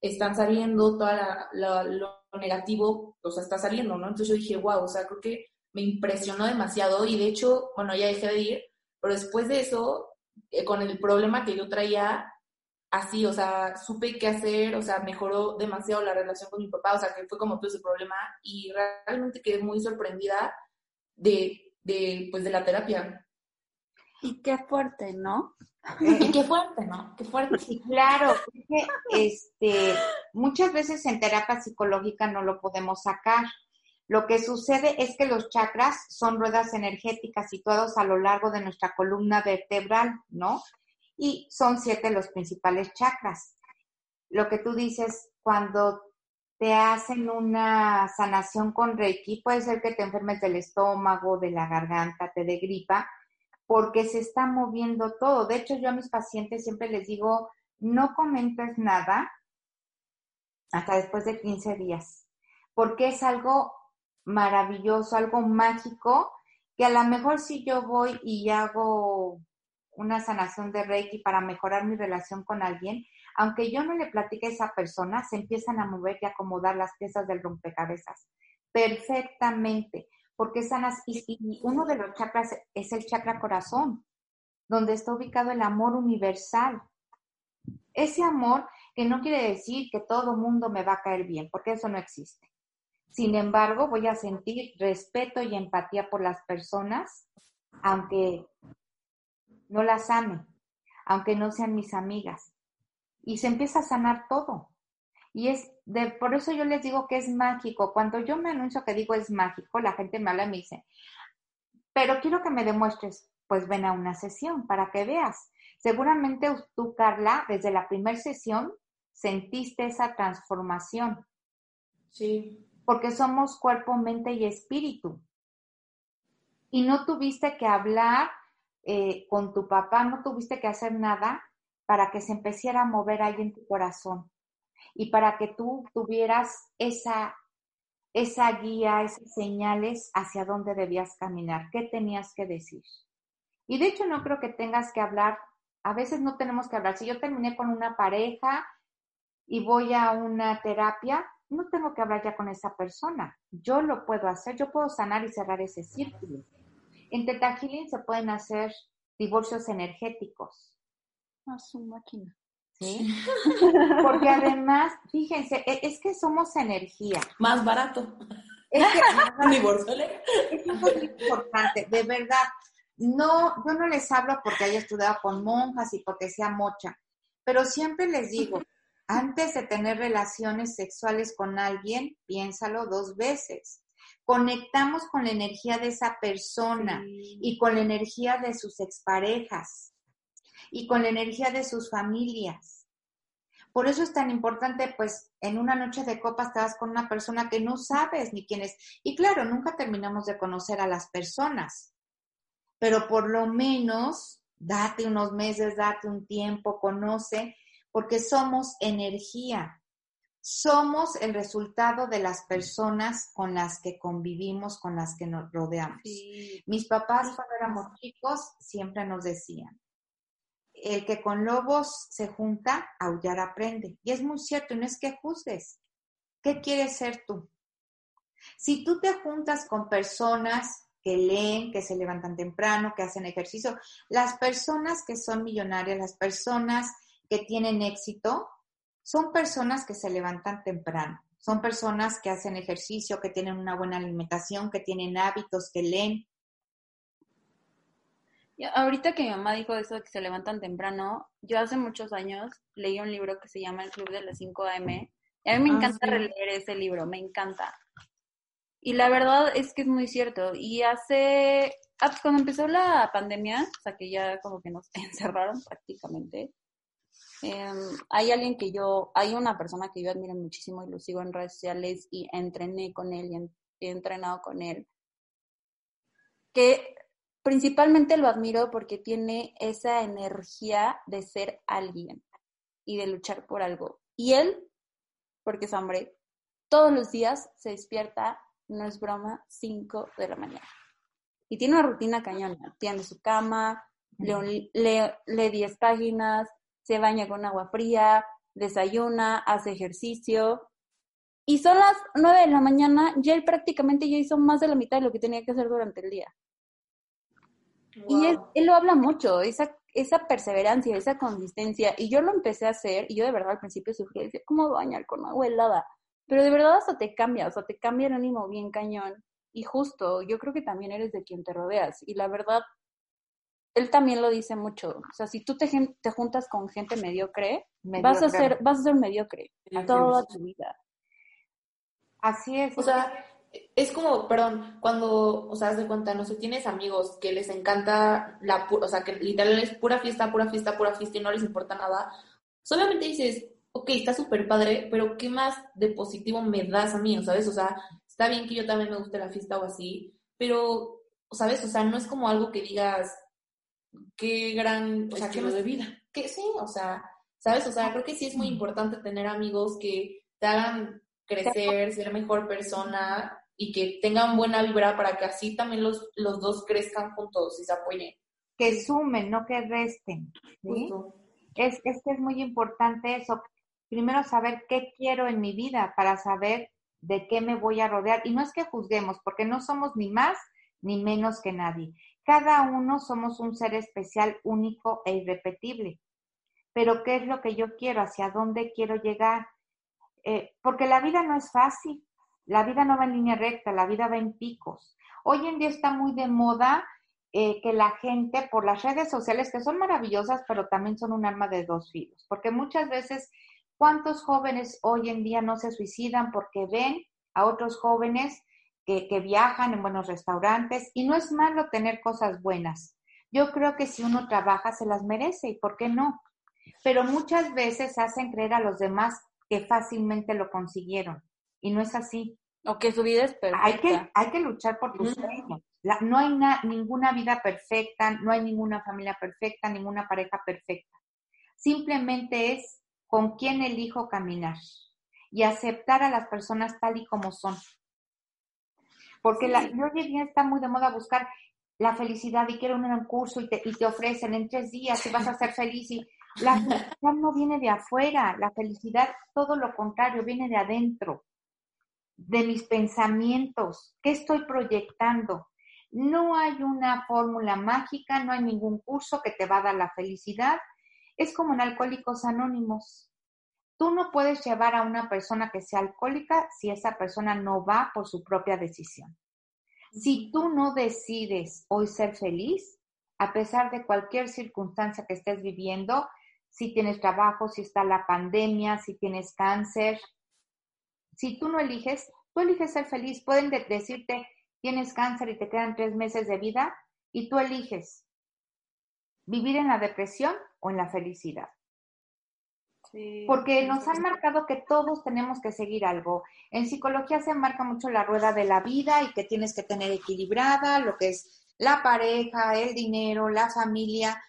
Speaker 1: están saliendo, todo lo negativo, o sea, está saliendo, ¿no? Entonces yo dije, wow, o sea, creo que me impresionó demasiado y de hecho, bueno, ya dejé de ir, pero después de eso, eh, con el problema que yo traía, así, o sea, supe qué hacer, o sea, mejoró demasiado la relación con mi papá, o sea, que fue como todo ese problema y realmente quedé muy sorprendida de, de pues, de la terapia.
Speaker 3: Y qué fuerte, ¿no?
Speaker 1: Y qué fuerte, ¿no? Qué fuerte.
Speaker 4: Sí, claro, porque este, muchas veces en terapia psicológica no lo podemos sacar. Lo que sucede es que los chakras son ruedas energéticas situados a lo largo de nuestra columna vertebral, ¿no? Y son siete los principales chakras. Lo que tú dices, cuando te hacen una sanación con Reiki, puede ser que te enfermes del estómago, de la garganta, te dé gripa, porque se está moviendo todo. De hecho, yo a mis pacientes siempre les digo, no comentes nada hasta después de 15 días, porque es algo maravilloso, algo mágico, que a lo mejor si yo voy y hago una sanación de Reiki para mejorar mi relación con alguien, aunque yo no le platique a esa persona, se empiezan a mover y acomodar las piezas del rompecabezas perfectamente porque sanas. Y, uno de los chakras es el chakra corazón, donde está ubicado el amor universal. Ese amor que no quiere decir que todo mundo me va a caer bien, porque eso no existe. Sin embargo, voy a sentir respeto y empatía por las personas, aunque no las ame, aunque no sean mis amigas. Y se empieza a sanar todo. Y es de, por eso yo les digo que es mágico. Cuando yo me anuncio que digo es mágico, la gente me habla y me dice, pero quiero que me demuestres, pues ven a una sesión para que veas. Seguramente tú, Carla, desde la primera sesión sentiste esa transformación.
Speaker 1: Sí.
Speaker 4: Porque somos cuerpo, mente y espíritu. Y no tuviste que hablar eh, con tu papá, no tuviste que hacer nada para que se empezara a mover ahí en tu corazón y para que tú tuvieras esa, esa guía, esas señales hacia dónde debías caminar, qué tenías que decir. Y de hecho no creo que tengas que hablar, a veces no tenemos que hablar. Si yo terminé con una pareja y voy a una terapia, no tengo que hablar ya con esa persona. Yo lo puedo hacer, yo puedo sanar y cerrar ese círculo. En Teta se pueden hacer divorcios energéticos.
Speaker 3: A su máquina. [LAUGHS]
Speaker 4: Porque además, fíjense, e, es que somos energía.
Speaker 2: Más barato. [LAUGHS]
Speaker 4: Es que es muy importante, de verdad. No, yo no les hablo porque haya estudiado con monjas y porque sea mocha, pero siempre les digo, antes de tener relaciones sexuales con alguien, piénsalo dos veces. Conectamos con la energía de esa persona y con la energía de sus exparejas y con la energía de sus familias. Por eso es tan importante, pues, en una noche de copas estás con una persona que no sabes ni quién es. Y claro, nunca terminamos de conocer a las personas, pero por lo menos date unos meses, date un tiempo, conoce, porque somos energía. Somos el resultado de las personas con las que convivimos, con las que nos rodeamos. Mis papás cuando éramos chicos siempre nos decían, el que con lobos se junta, aullar aprende. Y es muy cierto, y no es que juzgues. ¿Qué quieres ser tú? Si tú te juntas con personas que leen, que se levantan temprano, que hacen ejercicio, las personas que son millonarias, las personas que tienen éxito, son personas que se levantan temprano, son personas que hacen ejercicio, que tienen una buena alimentación, que tienen hábitos, que leen,
Speaker 3: Ahorita que mi mamá dijo eso de que se levantan temprano, yo hace muchos años leí un libro que se llama El Club de las 5 AM y a mí me ah, encanta releer ese libro, me encanta. Y la verdad es que es muy cierto. Y hace, ah, pues cuando empezó la pandemia, o sea que ya como que nos [LAUGHS] encerraron prácticamente, em, hay alguien que yo, hay una persona que yo admiro muchísimo y lo sigo en redes sociales y entrené con él y he entrenado con él, que principalmente lo admiro porque tiene esa energía de ser alguien y de luchar por algo. Y él, porque es hombre, todos los días se despierta, no es broma, 5 de la mañana. y tiene una rutina cañona. Tiende su cama, lee, lee 10 páginas, se baña con agua fría, desayuna, hace ejercicio. Y son las 9 de la mañana, ya él prácticamente ya hizo más de la mitad de lo que tenía que hacer durante el día. Y él, lo habla mucho, esa, esa perseverancia, esa consistencia. Y yo lo empecé a hacer, y yo de verdad al principio sufrí, decía, ¿cómo bañar con agua helada? Pero de verdad hasta te cambia, o sea, te cambia el ánimo bien cañón. Y justo, yo creo que también eres de quien te rodeas. Y la verdad, él también lo dice mucho. O sea, si tú te, te juntas con gente mediocre, vas a ser, vas a ser mediocre toda tu vida.
Speaker 1: Así es. O sea, es como, perdón, cuando, o sea, haz de cuenta, no sé, tienes amigos que les encanta la, o sea, que literal es pura fiesta, pura fiesta, pura fiesta y no les importa nada, solamente dices, ok, está súper padre, pero ¿qué más de positivo me das a mí, ¿sabes? O sea, está bien que yo también me guste la fiesta o así, pero, ¿sabes? O sea, no es como algo que digas, qué gran, o sea, qué de vida. Que sí, o sea, ¿sabes? O sea, creo que sí es muy importante tener amigos que te hagan crecer, ser mejor persona y que tengan buena vibra para que así también los, los dos crezcan juntos y se apoyen.
Speaker 4: Que sumen, no que resten. Es, es que es muy importante eso. Primero saber qué quiero en mi vida para saber de qué me voy a rodear. Y no es que juzguemos, porque no somos ni más ni menos que nadie. Cada uno somos un ser especial, único e irrepetible. Pero ¿qué es lo que yo quiero? ¿Hacia dónde quiero llegar? Eh, porque la vida no es fácil, la vida no va en línea recta, la vida va en picos. Hoy en día está muy de moda eh, que la gente por las redes sociales, que son maravillosas, pero también son un arma de dos filos, porque muchas veces, ¿cuántos jóvenes hoy en día no se suicidan porque ven a otros jóvenes que, que viajan en buenos restaurantes? Y no es malo tener cosas buenas. Yo creo que si uno trabaja se las merece y por qué no. Pero muchas veces hacen creer a los demás que fácilmente lo consiguieron. Y no es así.
Speaker 3: O que su vida es perfecta.
Speaker 4: Hay que, hay que luchar por tus sueños. no hay ninguna vida perfecta, no hay ninguna familia perfecta, ninguna pareja perfecta. Simplemente es con quién elijo caminar y aceptar a las personas tal y como son. Porque la, hoy en día está muy de moda buscar la felicidad y quiero un curso y te, y te ofrecen en tres días y vas a ser feliz y la felicidad no viene de afuera, la felicidad, todo lo contrario, viene de adentro, de mis pensamientos, qué estoy proyectando. No hay una fórmula mágica, no hay ningún curso que te va a dar la felicidad. Es como en Alcohólicos Anónimos. Tú no puedes llevar a una persona que sea alcohólica si esa persona no va por su propia decisión. Si tú no decides hoy ser feliz, a pesar de cualquier circunstancia que estés viviendo, si tienes trabajo, si está la pandemia, si tienes cáncer. Si tú no eliges, tú eliges ser feliz. Pueden decirte, tienes cáncer y te quedan tres meses de vida y tú eliges vivir en la depresión o en la felicidad. Porque nos han marcado que todos tenemos que seguir algo. En psicología se marca mucho la rueda de la vida y que tienes que tener equilibrada lo que es la pareja, el dinero, la familia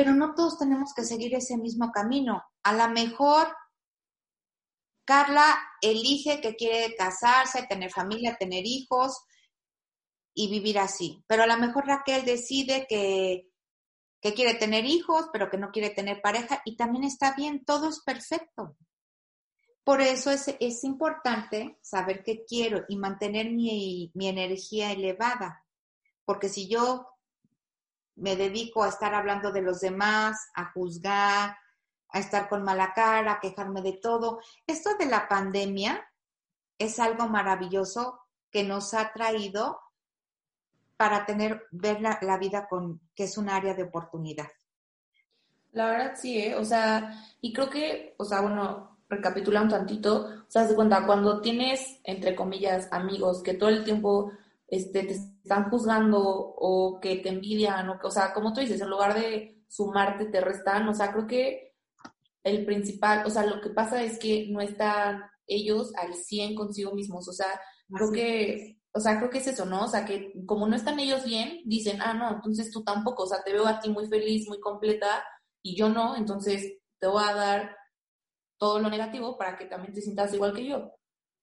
Speaker 4: pero no todos tenemos que seguir ese mismo camino. A lo mejor Carla elige que quiere casarse, tener familia, tener hijos y vivir así, pero a lo mejor Raquel decide que, que quiere tener hijos, pero que no quiere tener pareja y también está bien, todo es perfecto. Por eso es, es importante saber qué quiero y mantener mi, mi energía elevada, porque si yo me dedico a estar hablando de los demás, a juzgar, a estar con mala cara, a quejarme de todo. Esto de la pandemia es algo maravilloso que nos ha traído para tener, ver la, vida con, que es un área de oportunidad.
Speaker 1: La verdad sí, ¿eh? o sea, y creo que, o sea, bueno, recapitulando un tantito, o sea, se cuenta, cuando tienes, entre comillas, amigos que todo el tiempo este, te están juzgando o que te envidian, o, que, o sea, como tú dices, en lugar de sumarte, te restan, o sea, creo que el principal, o sea, lo que pasa es que no están ellos al 100 consigo mismos, o sea, creo que, o sea, creo que es eso, ¿no? O sea, que como no están ellos bien, dicen, ah, no, entonces tú tampoco, o sea, te veo a ti muy feliz, muy completa, y yo no, entonces te voy a dar todo lo negativo para que también te sientas igual que yo.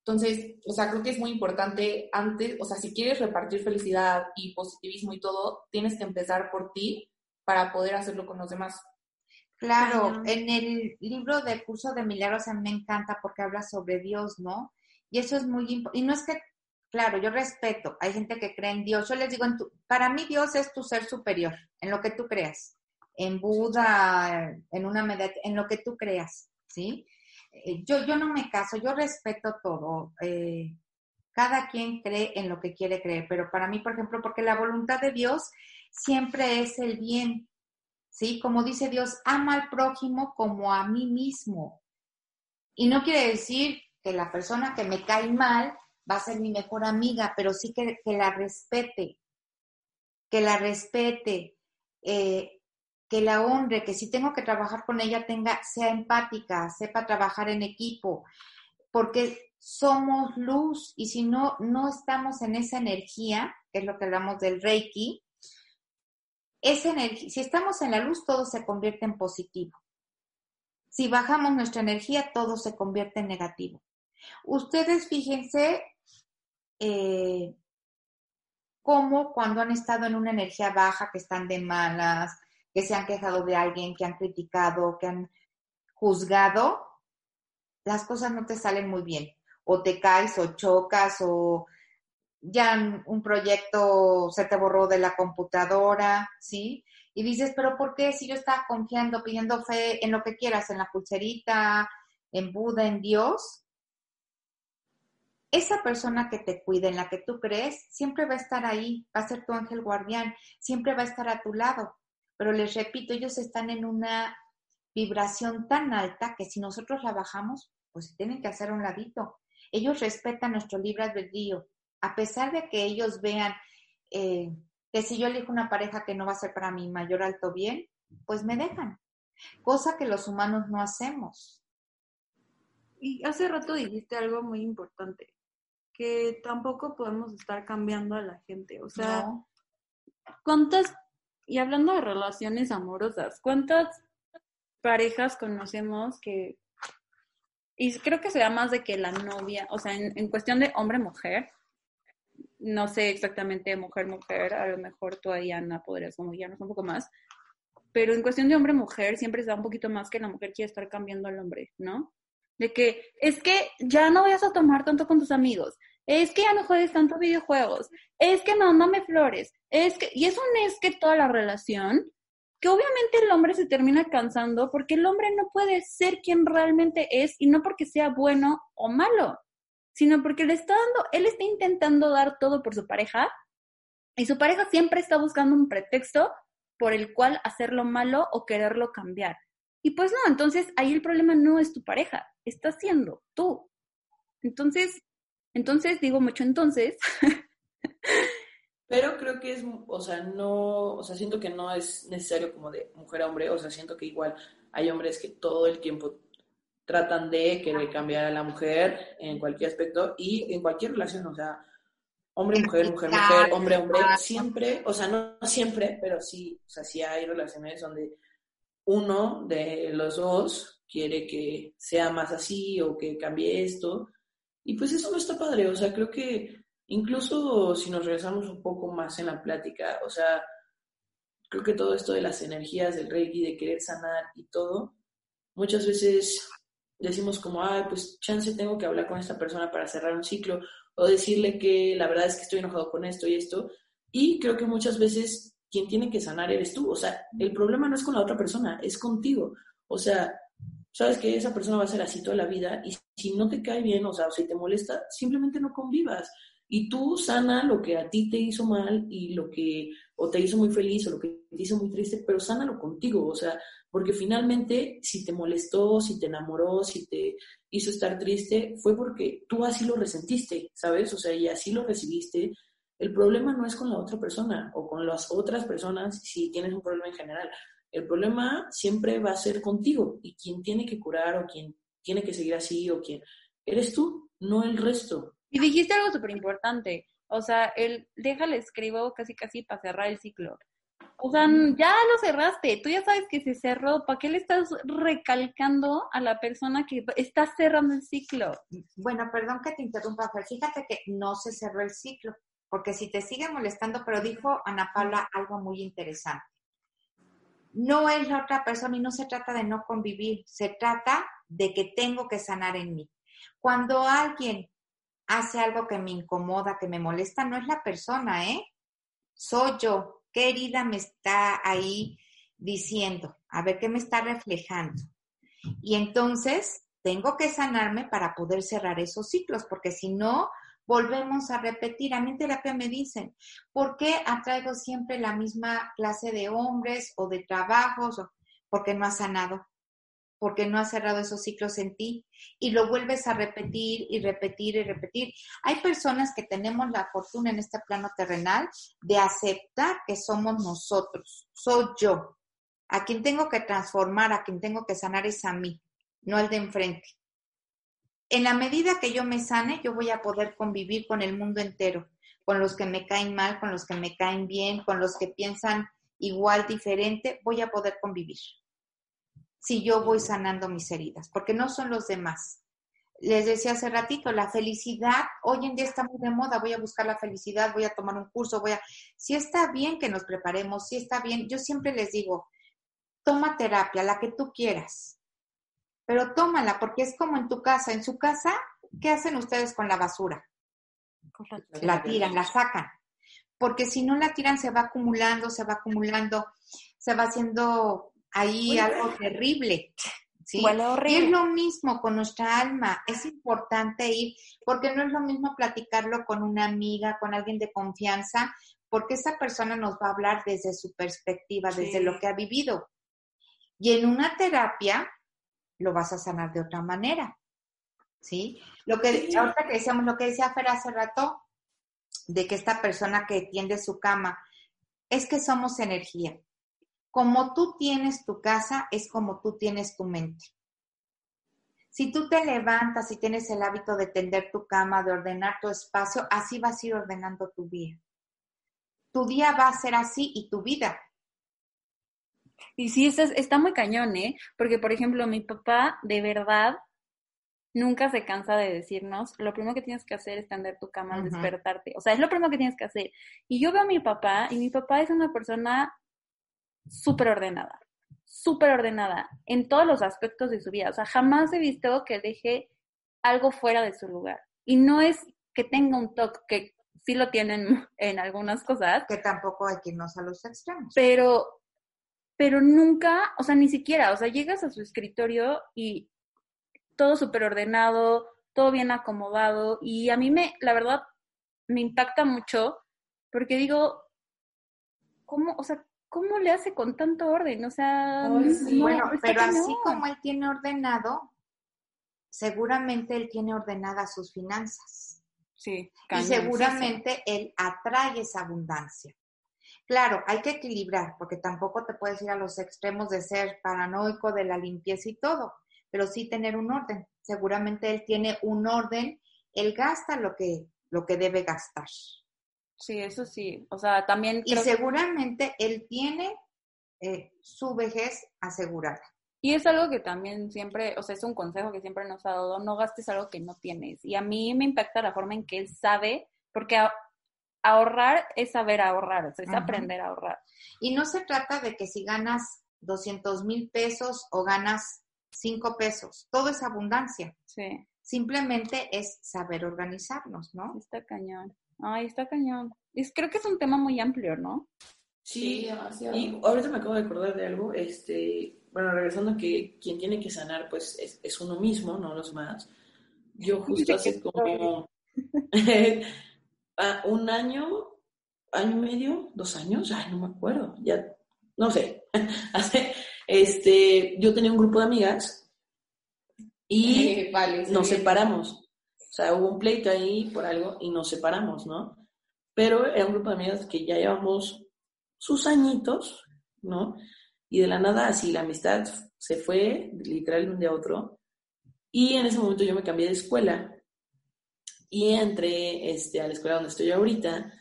Speaker 1: Entonces, o sea, creo que es muy importante antes, o sea, si quieres repartir felicidad y positivismo y todo, tienes que empezar por ti para poder hacerlo con los demás.
Speaker 4: Claro, en el libro de Curso de Milagros a mí me encanta porque habla sobre Dios, ¿no? Y eso es muy importante. Y no es que, claro, yo respeto, hay gente que cree en Dios. Yo les digo, para mí Dios es tu ser superior, en lo que tú creas, en Buda, en una medida, en lo que tú creas, ¿sí? Eh, yo, yo no me caso, yo respeto todo. Eh, cada quien cree en lo que quiere creer, pero para mí, por ejemplo, porque la voluntad de Dios siempre es el bien, ¿sí? Como dice Dios, ama al prójimo como a mí mismo. Y no quiere decir que la persona que me cae mal va a ser mi mejor amiga, pero sí que, la respete, que la respete. Eh, que la honre, que si tengo que trabajar con ella tenga, sea empática, sepa trabajar en equipo, porque somos luz y si no, no estamos en esa energía, que es lo que hablamos del Reiki, esa energía, si estamos en la luz, todo se convierte en positivo. Si bajamos nuestra energía, todo se convierte en negativo. Ustedes fíjense eh, cómo cuando han estado en una energía baja, que están de malas, que se han quejado de alguien, que han criticado, que han juzgado, las cosas no te salen muy bien. O te caes o chocas o ya un proyecto se te borró de la computadora, ¿sí? Y dices, pero ¿por qué si yo estaba confiando, pidiendo fe en lo que quieras, en la pulserita, en Buda, en Dios? Esa persona que te cuida, en la que tú crees, siempre va a estar ahí, va a ser tu ángel guardián, siempre va a estar a tu lado. Pero les repito, ellos están en una vibración tan alta que si nosotros la bajamos, pues tienen que hacer un ladito. Ellos respetan nuestro libre albedrío, a pesar de que ellos vean eh, que si yo elijo una pareja que no va a ser para mi mayor alto bien, pues me dejan. Cosa que los humanos no hacemos.
Speaker 3: Y hace rato dijiste algo muy importante, que tampoco podemos estar cambiando a la gente. O sea, ¿cuántas y hablando de relaciones amorosas, ¿cuántas parejas conocemos que, y creo que sea más de que la novia, o sea, en, cuestión de hombre-mujer, no sé exactamente mujer-mujer, a lo mejor tú, Ana, podrías como guiarnos un poco más, pero en cuestión de hombre-mujer siempre se da un poquito más que la mujer quiere estar cambiando al hombre, ¿no? De que es que ya no vayas a tomar tanto con tus amigos, es que ya no juegues tanto videojuegos, es que no, flores, es que, y es un es que toda la relación, que obviamente el hombre se termina cansando porque el hombre no puede ser quien realmente es y no porque sea bueno o malo, sino porque le está dando, él está intentando dar todo por su pareja y su pareja siempre está buscando un pretexto por el cual hacerlo malo o quererlo cambiar. Y pues no, entonces ahí el problema no es tu pareja, está siendo tú. Entonces, entonces, digo mucho entonces. [LAUGHS]
Speaker 2: Pero creo que es, o sea, no, o sea, siento que no es necesario como de mujer a hombre, o sea, siento que igual hay hombres que todo el tiempo tratan de querer cambiar a la mujer en cualquier aspecto y en cualquier relación, o sea, hombre, mujer, mujer, mujer, hombre, hombre, siempre, o sea, no siempre, pero sí, o sea, sí hay relaciones donde uno de los dos quiere que sea más así o que cambie esto y pues eso no está padre, o sea, creo que incluso si nos regresamos un poco más en la plática, o sea, creo que todo esto de las energías del Reiki, de querer sanar y todo, muchas veces decimos como, ay, pues chance tengo que hablar con esta persona para cerrar un ciclo, o decirle que la verdad es que estoy enojado con esto y esto, y creo que muchas veces quien tiene que sanar eres tú, o sea, el problema no es con la otra persona, es contigo, o sea, sabes que esa persona va a ser así toda la vida y si no te cae bien, o sea, si te molesta, simplemente no convivas. Y tú sana lo que a ti te hizo mal y lo que o te hizo muy feliz o lo que te hizo muy triste, pero sánalo contigo, o sea, porque finalmente si te molestó, si te enamoró, si te hizo estar triste, fue porque tú así lo resentiste, ¿sabes? O sea, y así lo recibiste. El problema no es con la otra persona o con las otras personas si tienes un problema en general. El problema siempre va a ser contigo y quien tiene que curar o quien tiene que seguir así o quien eres tú, no el resto.
Speaker 3: Y dijiste algo súper importante, o sea, el déjale escribo casi casi para cerrar el ciclo. O sea, ya lo cerraste, tú ya sabes que se cerró, ¿para qué le estás recalcando a la persona que está cerrando el ciclo?
Speaker 4: Bueno, perdón que te interrumpa, pero fíjate que no se cerró el ciclo, porque si te sigue molestando, pero dijo Ana Paula algo muy interesante. No es la otra persona y no se trata de no convivir, se trata de que tengo que sanar en mí. Cuando alguien hace algo que me incomoda, que me molesta, no es la persona, ¿eh? Soy yo, ¿Qué herida me está ahí diciendo? A ver, ¿qué me está reflejando? Y entonces tengo que sanarme para poder cerrar esos ciclos, porque si no, volvemos a repetir. A mí en terapia me dicen, ¿por qué atraigo siempre la misma clase de hombres o de trabajos? Porque no has sanado porque no has cerrado esos ciclos en ti y lo vuelves a repetir y repetir y repetir. Hay personas que tenemos la fortuna en este plano terrenal de aceptar que somos nosotros, soy yo. A quien tengo que transformar, a quien tengo que sanar es a mí, no al de enfrente. En la medida que yo me sane, yo voy a poder convivir con el mundo entero, con los que me caen mal, con los que me caen bien, con los que piensan igual, diferente, voy a poder convivir si yo voy sanando mis heridas, porque no son los demás. Les decía hace ratito, la felicidad hoy en día está muy de moda, voy a buscar la felicidad, voy a tomar un curso, voy a... Si está bien que nos preparemos, si está bien, yo siempre les digo, toma terapia, la que tú quieras, pero tómala, porque es como en tu casa. En su casa, ¿qué hacen ustedes con la basura? La tiran, la sacan. Porque si no la tiran, se va acumulando, se va acumulando, se va haciendo ahí algo terrible. ¿sí? Y es lo mismo con nuestra alma. Es importante ir, porque no es lo mismo platicarlo con una amiga, con alguien de confianza, porque esa persona nos va a hablar desde su perspectiva, desde lo que ha vivido. Y en una terapia lo vas a sanar de otra manera. ¿Sí? Lo que ahorita que decíamos, lo que decía Fer hace rato, de que esta persona que tiende su cama, es que somos energía. Como tú tienes tu casa, es como tú tienes tu mente. Si tú te levantas y tienes el hábito de tender tu cama, de ordenar tu espacio, así vas a ir ordenando tu día. Tu día va a ser así y tu vida.
Speaker 3: Y sí, está, está muy cañón, ¿eh? Porque, por ejemplo, mi papá, de verdad, nunca se cansa de decirnos, lo primero que tienes que hacer es tender tu cama al despertarte. O sea, es lo primero que tienes que hacer. Y yo veo a mi papá, y mi papá es una persona súper ordenada, súper ordenada en todos los aspectos de su vida. O sea, jamás he visto que deje algo fuera de su lugar. Y no es que tenga un toque, que sí lo tienen en algunas cosas.
Speaker 4: Que tampoco hay que irnos a los extremos.
Speaker 3: Pero, pero nunca, o sea, ni siquiera, o sea, llegas a su escritorio y todo súper ordenado, todo bien acomodado. Y a mí me, la verdad, me impacta mucho porque digo, ¿cómo, o sea, ¿cómo le hace con tanto orden? O sea,
Speaker 4: bueno, pero así como él tiene ordenado, seguramente él tiene ordenadas sus finanzas.
Speaker 3: Sí.
Speaker 4: Y seguramente él atrae esa abundancia. Claro, hay que equilibrar, porque tampoco te puedes ir a los extremos de ser paranoico de la limpieza y todo, pero sí tener un orden. Seguramente él tiene un orden, él gasta lo que, lo que debe gastar.
Speaker 3: Sí, eso sí. O sea, también.
Speaker 4: Y seguramente él tiene eh, su vejez asegurada.
Speaker 3: Y es algo que también siempre, o sea, es un consejo que siempre nos ha dado, no gastes algo que no tienes. Y a mí me impacta la forma en que él sabe, porque ahorrar es saber ahorrar, o sea, es aprender a ahorrar.
Speaker 4: Y no se trata de que si ganas 200 mil pesos o ganas 5 pesos, todo es abundancia.
Speaker 3: Sí.
Speaker 4: Simplemente es saber organizarnos, ¿no?
Speaker 3: Está cañón. Ay, está cañón. Es, creo que es un tema muy amplio, ¿no?
Speaker 2: Sí, Y ahorita me acabo de acordar de algo, este, bueno, regresando a que quien tiene que sanar, pues, es, uno mismo, no los más. Yo justo [LAUGHS] hace como [LAUGHS] un año, año y medio, dos años, ay, no me acuerdo, ya, no sé, hace, [LAUGHS] este, yo tenía un grupo de amigas y [LAUGHS] nos separamos. O sea, hubo un pleito ahí por algo y nos separamos, ¿no? Pero era un grupo de amigas que ya llevamos sus añitos, ¿no? Y de la nada así la amistad se fue literal de un día a otro. Y en ese momento yo me cambié de escuela y entré este, a la escuela donde estoy ahorita.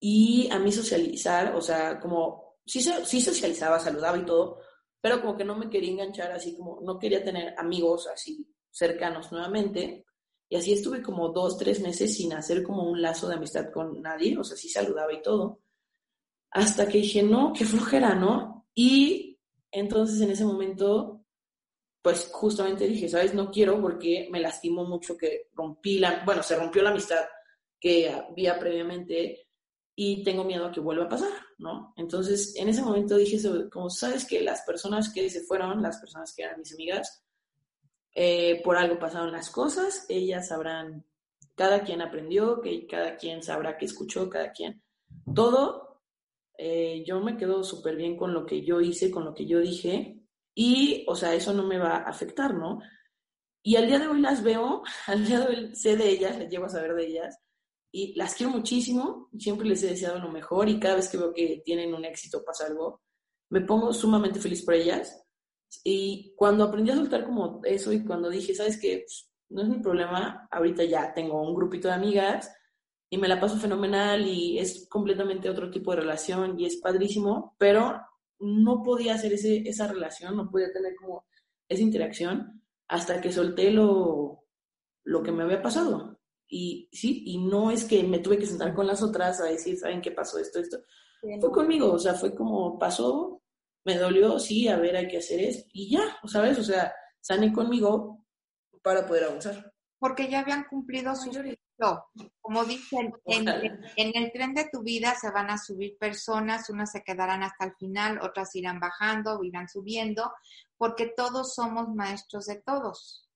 Speaker 2: y a mí socializar, o sea, como sí, sí socializaba, saludaba y todo, pero como que no me quería enganchar así como, no quería tener amigos así cercanos nuevamente. Y así estuve como dos, tres meses sin hacer como un lazo de amistad con nadie, o sea, sí saludaba y todo. Hasta que dije, no, qué flojera, ¿no? Y entonces en ese momento, pues justamente dije, ¿sabes? No quiero porque me lastimó mucho que rompí la, bueno, se rompió la amistad que había previamente y tengo miedo a que vuelva a pasar, ¿no? Entonces, en ese momento dije, como sabes que las personas que se fueron, las personas que eran mis amigas, eh, por algo pasaron las cosas, ellas sabrán, cada quien aprendió, que cada quien sabrá que escuchó, cada quien, todo, eh, yo me quedo súper bien con lo que yo hice, con lo que yo dije, y, o sea, eso no me va a afectar, ¿no? Y al día de hoy las veo, [LAUGHS] al día de hoy sé de ellas, les llego a saber de ellas, y las quiero muchísimo, siempre les he deseado lo mejor y cada vez que veo que tienen un éxito, pasa algo, me pongo sumamente feliz por ellas. Y cuando aprendí a soltar como eso y cuando dije, ¿sabes qué? Pues, no es mi problema, ahorita ya tengo un grupito de amigas y me la paso fenomenal y es completamente otro tipo de relación y es padrísimo, pero no podía hacer ese, esa relación, no podía tener como esa interacción hasta que solté lo, lo que me había pasado. Y sí, y no es que me tuve que sentar con las otras a decir, ¿saben qué pasó esto, esto? Fue conmigo, o sea, fue como pasó, me dolió, sí, a ver, hay que hacer esto, y ya, ¿sabes? O sea, sané conmigo para poder avanzar.
Speaker 4: Porque ya habían cumplido su ciclo. Como dicen, en, en, el tren de tu vida se van a subir personas, unas se quedarán hasta el final, otras irán bajando, irán subiendo, porque todos somos maestros de todos.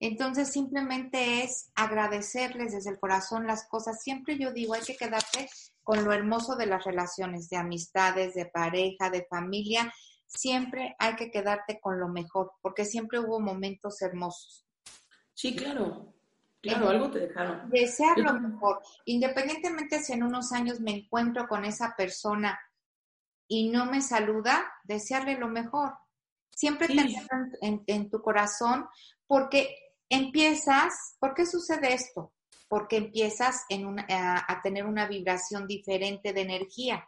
Speaker 4: Entonces simplemente es agradecerles desde el corazón las cosas. Siempre yo digo, hay que quedarte con lo hermoso de las relaciones, de amistades, de pareja, de familia. Siempre hay que quedarte con lo mejor, porque siempre hubo momentos hermosos.
Speaker 2: Sí, claro. Claro, algo te dejaron.
Speaker 4: Desear lo mejor. Independientemente si en unos años me encuentro con esa persona y no me saluda, desearle lo mejor. Siempre en, en, tu corazón, porque empiezas, ¿por qué sucede esto? Porque empiezas en a, tener una vibración diferente de energía.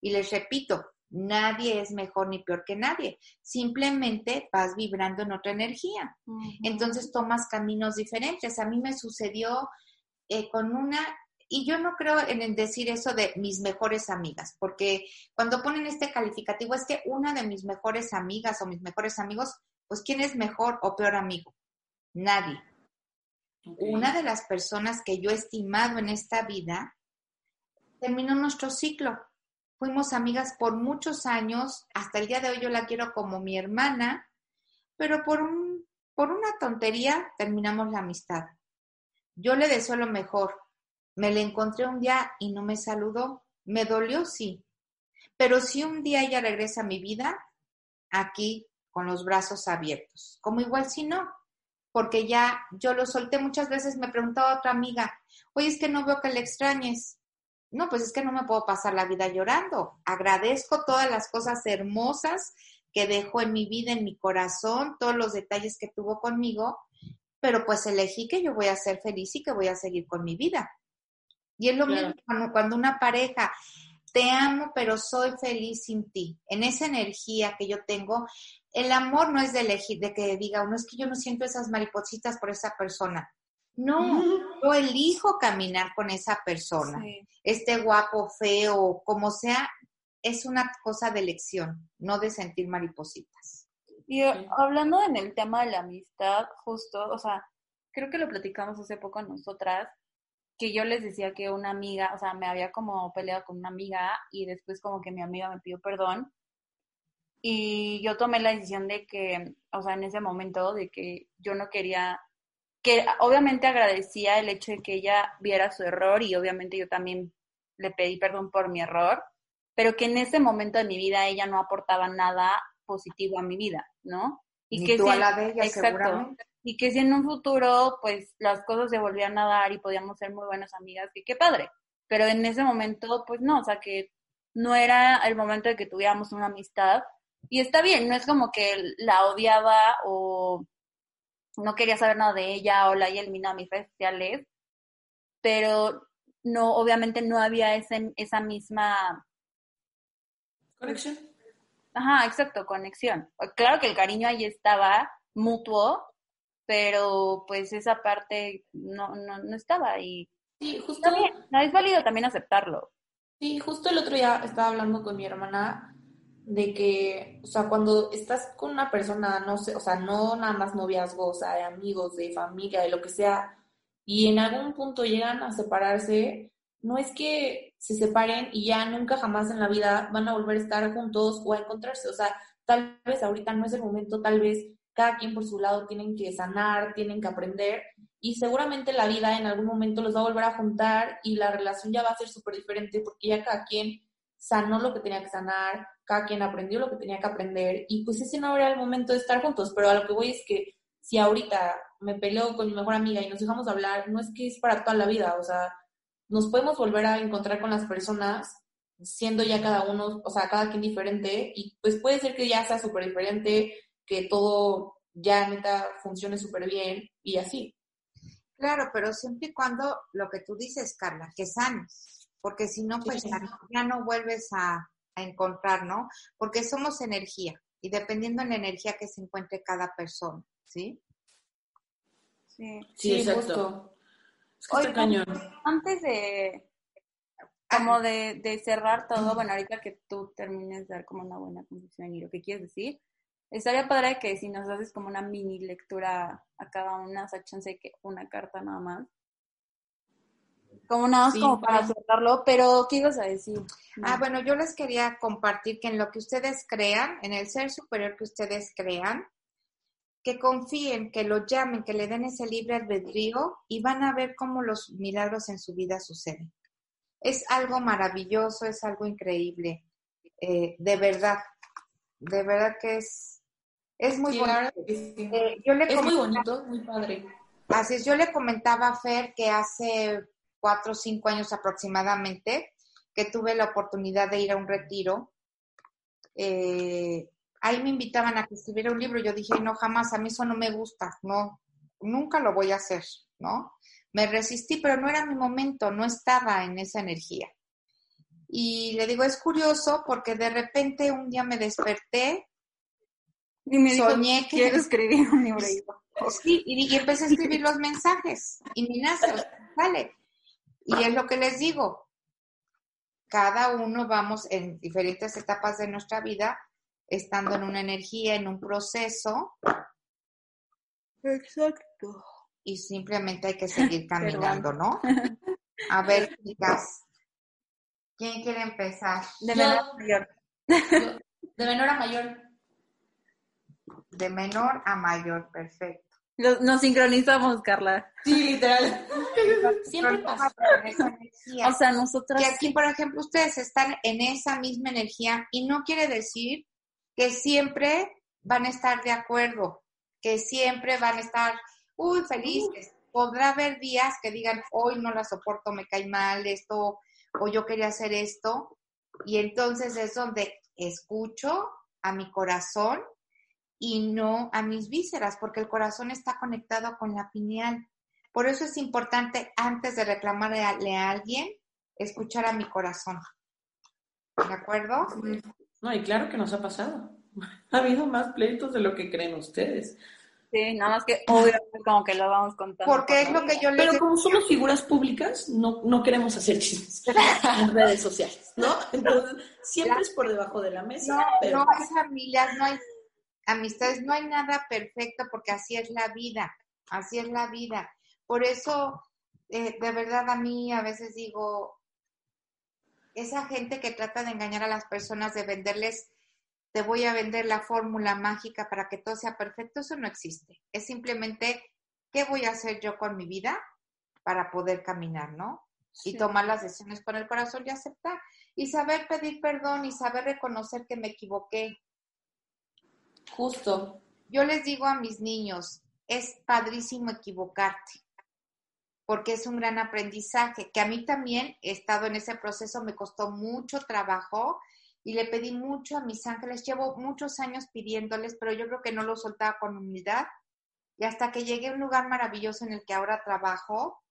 Speaker 4: Y les repito, nadie es mejor ni peor que nadie. Simplemente vas vibrando en otra energía. Entonces tomas caminos diferentes. A mí me sucedió eh, con una, y yo no creo en decir eso de mis mejores amigas, porque cuando ponen este calificativo es que una de mis mejores amigas o mis mejores amigos, pues ¿quién es mejor o peor amigo? Nadie. Una de las personas que yo he estimado en esta vida terminó nuestro ciclo. Fuimos amigas por muchos años, hasta el día de hoy yo la quiero como mi hermana, pero por, un, por una tontería terminamos la amistad. Yo le deseo lo mejor. Me le encontré un día y no me saludó. Me dolió, sí. Pero si un día ella regresa a mi vida, aquí con los brazos abiertos. Como igual si no, porque ya yo lo solté muchas veces, me preguntaba otra amiga, oye, es que no veo que le extrañes. No, pues es que no me puedo pasar la vida llorando. Agradezco todas las cosas hermosas que dejó en mi vida, en mi corazón, todos los detalles que tuvo conmigo, pero pues elegí que yo voy a ser feliz y que voy a seguir con mi vida. Y es lo mismo cuando una pareja, te amo, pero soy feliz sin ti. En esa energía que yo tengo, el amor no es de elegir, de que diga uno, es que yo no siento esas maripositas por esa persona. No, [LAUGHS] yo elijo caminar con esa persona. Este guapo, feo, como sea, es una cosa de elección, no de sentir maripositas.
Speaker 3: Y eh, hablando en el tema de la amistad, justo, o sea, creo que lo platicamos hace poco nosotras, que yo les decía que una amiga, o sea, me había como peleado con una amiga y después como que mi amiga me pidió perdón y yo tomé la decisión de que, o sea, en ese momento, de que yo no quería, que obviamente agradecía el hecho de que ella viera su error y obviamente yo también le pedí perdón por mi error, pero que en ese momento de mi vida ella no aportaba nada positivo a mi vida, ¿no?
Speaker 4: Y que si, a la de ella,
Speaker 3: exacto, Y que si en un futuro, pues, las cosas se volvían a dar y podíamos ser muy buenas amigas, que qué padre. Pero en ese momento, pues no, o sea, que no era el momento de que tuviéramos una amistad, y está bien, no es como que la odiaba o no quería saber nada de ella o la haya eliminado a mis redes sociales, pero no, obviamente no había ese, esa misma
Speaker 2: conexión.
Speaker 3: Ajá, exacto, conexión. Claro que el cariño ahí estaba mutuo, pero pues esa parte no, no, no estaba y
Speaker 1: sí, justo
Speaker 3: no es válido también aceptarlo.
Speaker 1: Sí, justo el otro día estaba hablando con mi hermana de que, o sea, cuando estás con una persona, no sé, o sea, no nada más noviazgo, o sea, de amigos, de familia, de lo que sea, y en algún punto llegan a separarse, no es que se separen y ya nunca jamás en la vida van a volver a estar juntos o a encontrarse, o sea, tal vez ahorita no es el momento, tal vez cada quien por su lado tienen que sanar, tienen que aprender y seguramente la vida en algún momento los va a volver a juntar y la relación ya va a ser súper diferente porque ya cada quien sanó lo que tenía que sanar, cada quien aprendió lo que tenía que aprender. Y pues ese no era el momento de estar juntos, pero a lo que voy es que si ahorita me peleo con mi mejor amiga y nos dejamos de hablar, no es que es para toda la vida, o sea, nos podemos volver a encontrar con las personas siendo ya cada uno, o sea, cada quien diferente. Y pues puede ser que ya sea súper diferente, que todo ya neta funcione súper bien y así.
Speaker 4: Claro, pero siempre y cuando lo que tú dices, Carla, que sanes, porque si no, pues ya no vuelves a, encontrar, ¿no? Porque somos energía y dependiendo de la energía que se encuentre cada persona, ¿sí?
Speaker 3: Sí,
Speaker 2: sí, exacto. cañón.
Speaker 3: Antes de, como de, de, cerrar todo, bueno, ahorita que tú termines de dar como una buena conclusión y lo que quieres decir, estaría padre que si nos haces como una mini lectura a cada una, o sea, chance que una carta nada más, como nada más como para cerrarlo, pero ¿qué ibas a decir?
Speaker 4: Ah, bueno, yo les quería compartir que en lo que ustedes crean, en el ser superior que ustedes crean, que confíen, que lo llamen, que le den ese libre albedrío y van a ver cómo los milagros en su vida suceden. Es algo maravilloso, es algo increíble, eh, de verdad, de verdad que es, es muy bonito.
Speaker 1: Eh, yo le es muy bonito, muy padre.
Speaker 4: Así es, yo le comentaba a Fer que hace cuatro o cinco años aproximadamente, que tuve la oportunidad de ir a un retiro. Eh, ahí me invitaban a que escribiera un libro. Yo dije, no, jamás, a mí eso no me gusta, no, nunca lo voy a hacer, ¿no? Me resistí, pero no era mi momento, no estaba en esa energía. Y le digo, es curioso porque de repente un día me desperté
Speaker 3: y me soñé que quiero escribir un libro.
Speaker 4: Sí, y, y, empecé a escribir los mensajes y me nace, vale. Y es lo que les digo, cada uno vamos en diferentes etapas de nuestra vida, estando en una energía, en un proceso.
Speaker 3: Exacto.
Speaker 4: Y simplemente hay que seguir [LAUGHS] caminando, ¿no? A ver, chicas, ¿quién quiere empezar?
Speaker 3: De menor a mayor.
Speaker 1: de menor a mayor.
Speaker 4: De menor a mayor, perfecto.
Speaker 3: Nos, sincronizamos, Carla.
Speaker 1: Sí, literal. Siempre pasa.
Speaker 3: O sea, nosotros.
Speaker 4: Y aquí, por ejemplo, ustedes están en esa misma energía y no quiere decir que siempre van a estar de acuerdo, que siempre van a estar, uy, felices. Podrá haber días que digan, hoy no la soporto, me cae mal esto, o yo quería hacer esto. Y entonces es donde escucho a mi corazón y no a mis vísceras, porque el corazón está conectado con la pineal. Por eso es importante, antes de reclamarle a, alguien, escuchar a mi corazón. ¿De acuerdo?
Speaker 2: No, y claro que nos ha pasado. [LAUGHS] Ha habido más pleitos de lo que creen ustedes.
Speaker 3: Sí, nada más que obviamente como que lo vamos contando.
Speaker 4: Porque es lo que yo les
Speaker 2: Pero como somos figuras públicas, no, no queremos hacer chismes [LAUGHS] en redes sociales, ¿no? Entonces, siempre es por debajo de la mesa.
Speaker 4: No, no hay familias, no hay amistades, no hay nada perfecto porque así es la vida, así es la vida. Por eso, eh, de verdad a mí a veces digo, esa gente que trata de engañar a las personas, de venderles, te voy a vender la fórmula mágica para que todo sea perfecto, eso no existe. Es simplemente, ¿qué voy a hacer yo con mi vida para poder caminar, no? Y tomar las decisiones con el corazón y aceptar. Y saber pedir perdón y saber reconocer que me equivoqué,
Speaker 1: Justo.
Speaker 4: Yo les digo a mis niños, es padrísimo equivocarte, porque es un gran aprendizaje, que a mí también he estado en ese proceso, me costó mucho trabajo y le pedí mucho a mis ángeles, llevo muchos años pidiéndoles, pero yo creo que no lo soltaba con humildad. Y hasta que llegué a un lugar maravilloso en el que ahora trabajo,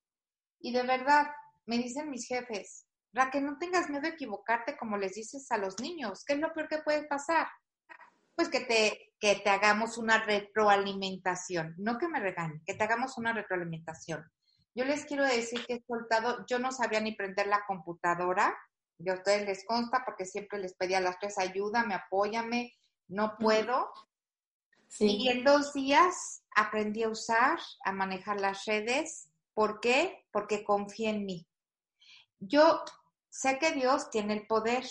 Speaker 4: y de verdad, me dicen mis jefes, que no tengas miedo de equivocarte como les dices a los niños. ¿Qué es lo peor que puede pasar? Pues que te, que te hagamos una retroalimentación, no que me regañen, que te hagamos una retroalimentación. Yo les quiero decir que he soltado, yo no sabía ni prender la computadora, y a ustedes les consta porque siempre les pedía a las tres, ayúdame, apóyame, no puedo. Y en dos días aprendí a usar, a manejar las redes. ¿Por qué? Porque confío en mí. Yo sé que Dios tiene el poder,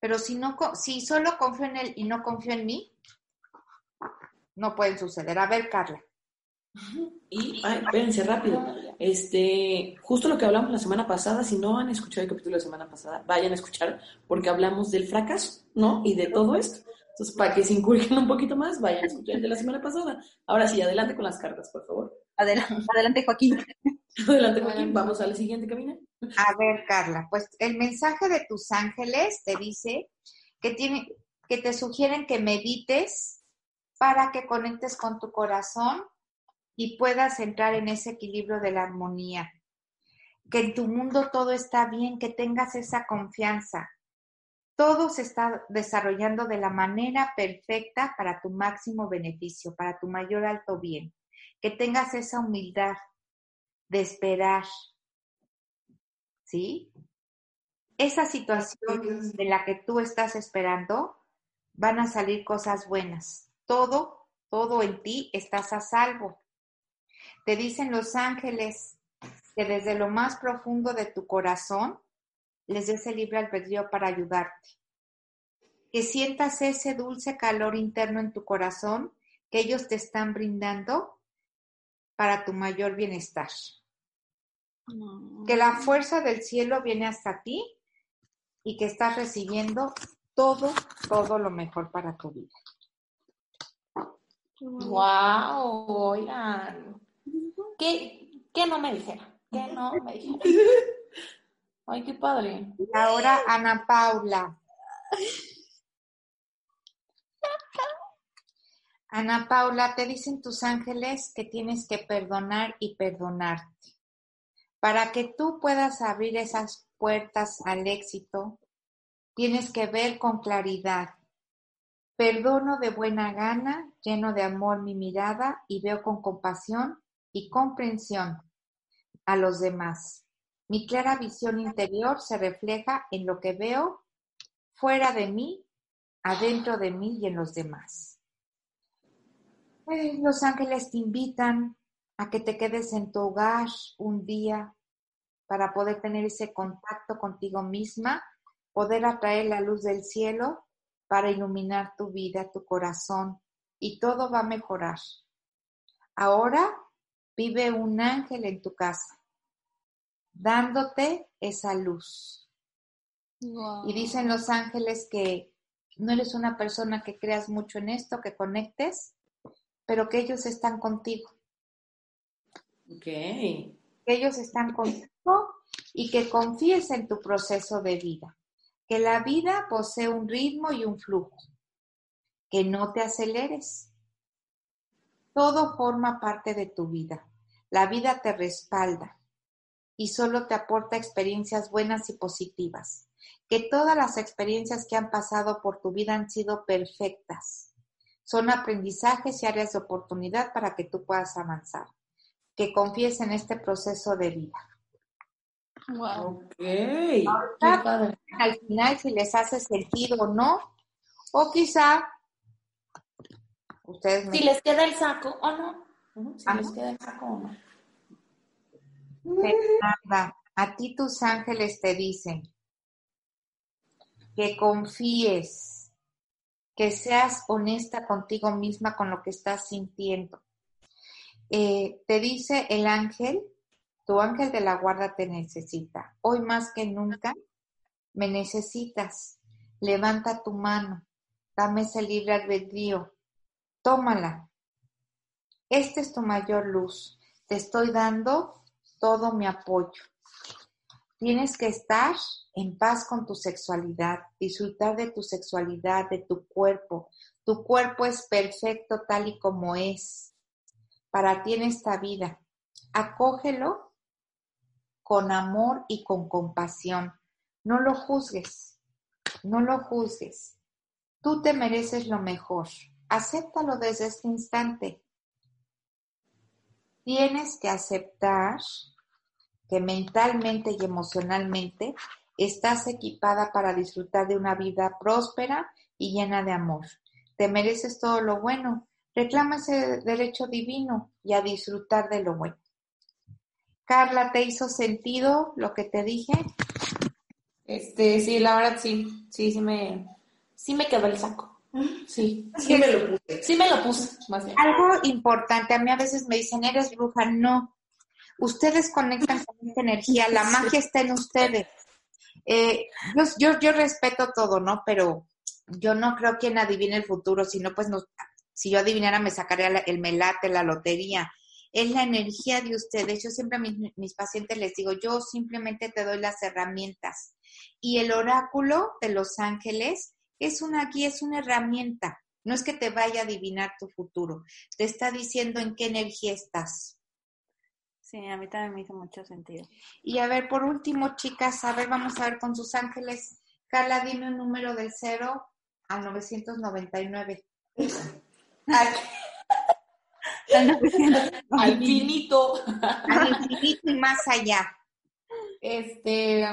Speaker 4: pero si, no, si solo confío en Él y no confío en mí, no pueden suceder. A ver, Carla.
Speaker 2: Y, ay, espérense rápido. Este, justo lo que hablamos la semana pasada, si no han escuchado el capítulo de la semana pasada, vayan a escuchar, porque hablamos del fracaso, ¿no? Y de todo esto. Entonces, para que se inculquen un poquito más, vayan a escuchar el de la semana pasada. Ahora sí, adelante con las cartas, por favor.
Speaker 3: Adelante, adelante Joaquín. [LAUGHS]
Speaker 2: adelante, Joaquín. Vamos al siguiente camino.
Speaker 4: A ver, Carla, pues el mensaje de tus ángeles te dice que, tiene, que te sugieren que medites para que conectes con tu corazón y puedas entrar en ese equilibrio de la armonía. Que en tu mundo todo está bien, que tengas esa confianza. Todo se está desarrollando de la manera perfecta para tu máximo beneficio, para tu mayor alto bien. Que tengas esa humildad de esperar, ¿sí? Esa situación de la que tú estás esperando, van a salir cosas buenas. Todo, todo en ti estás a salvo. Te dicen los ángeles que desde lo más profundo de tu corazón les des el libre albedrío para ayudarte. Que sientas ese dulce calor interno en tu corazón que ellos te están brindando para tu mayor bienestar. Que la fuerza del cielo viene hasta ti y que estás recibiendo todo, todo lo mejor para tu vida.
Speaker 1: Wow, oigan. ¿Qué, qué no me dijera? ¿Qué no me dijera? [LAUGHS] Ay, qué padre.
Speaker 4: ahora Ana Paula. Ana Paula, te dicen tus ángeles que tienes que perdonar y perdonarte. Para que tú puedas abrir esas puertas al éxito, tienes que ver con claridad. Perdono de buena gana, lleno de amor mi mirada y veo con compasión y comprensión a los demás. Mi clara visión interior se refleja en lo que veo fuera de mí, adentro de mí y en los demás. Eh, los ángeles te invitan a que te quedes en tu hogar un día para poder tener ese contacto contigo misma, poder atraer la luz del cielo para iluminar tu vida, tu corazón y todo va a mejorar. Ahora vive un ángel en tu casa, dándote esa luz. Y dicen los ángeles que no eres una persona que creas mucho en esto, que conectes, pero que ellos están contigo.
Speaker 2: Ok.
Speaker 4: Que ellos están contigo y que confíes en tu proceso de vida. Que la vida posee un ritmo y un flujo. Que no te aceleres. Todo forma parte de tu vida. La vida te respalda y solo te aporta experiencias buenas y positivas. Que todas las experiencias que han pasado por tu vida han sido perfectas. Son aprendizajes y áreas de oportunidad para que tú puedas avanzar. Que confíes en este proceso de vida.
Speaker 2: Wow. Ok.
Speaker 4: Al final, si les hace sentido o no, o quizá ustedes
Speaker 1: Si les queda el saco o no. Si les queda el saco o no.
Speaker 4: nada, a ti tus ángeles te dicen que confíes, que seas honesta contigo misma con lo que estás sintiendo. Eh, te dice el ángel tu ángel de la guarda te necesita. Hoy más que nunca me necesitas. Levanta tu mano. Dame ese libre albedrío. Tómala. Esta es tu mayor luz. Te estoy dando todo mi apoyo. Tienes que estar en paz con tu sexualidad, disfrutar de tu sexualidad, de tu cuerpo. Tu cuerpo es perfecto tal y como es para ti en esta vida. Acógelo con amor y con compasión. No lo juzgues, no lo juzgues. Tú te mereces lo mejor. Acéptalo desde este instante. Tienes que aceptar que mentalmente y emocionalmente estás equipada para disfrutar de una vida próspera y llena de amor. Te mereces todo lo bueno. Reclama ese derecho divino y a disfrutar de lo bueno. Carla, ¿te hizo sentido lo que te dije?
Speaker 1: Este, sí, la verdad sí, sí, sí me, sí me quedó el saco. Sí,
Speaker 2: sí me lo puse.
Speaker 1: Sí me lo puse,
Speaker 4: Algo importante, a mí a veces me dicen, eres bruja, no. Ustedes conectan con esta energía, la magia está en ustedes. Eh, yo, yo, respeto todo, ¿no? Pero yo no creo quien adivine el futuro, sino pues no, si yo adivinara me sacaría el melate, la lotería. Es la energía de ustedes. Yo siempre a mis, mis pacientes les digo, yo simplemente te doy las herramientas. Y el oráculo de los ángeles es una guía, es una herramienta. No es que te vaya a adivinar tu futuro, te está diciendo en qué energía estás.
Speaker 3: Sí, a mí también me hizo mucho sentido.
Speaker 4: Y a ver, por último, chicas, a ver, vamos a ver con sus ángeles. Carla, dime un número del 0 al 999. [LAUGHS]
Speaker 1: al, [LAUGHS] al infinito.
Speaker 4: Al infinito y más allá.
Speaker 1: Este,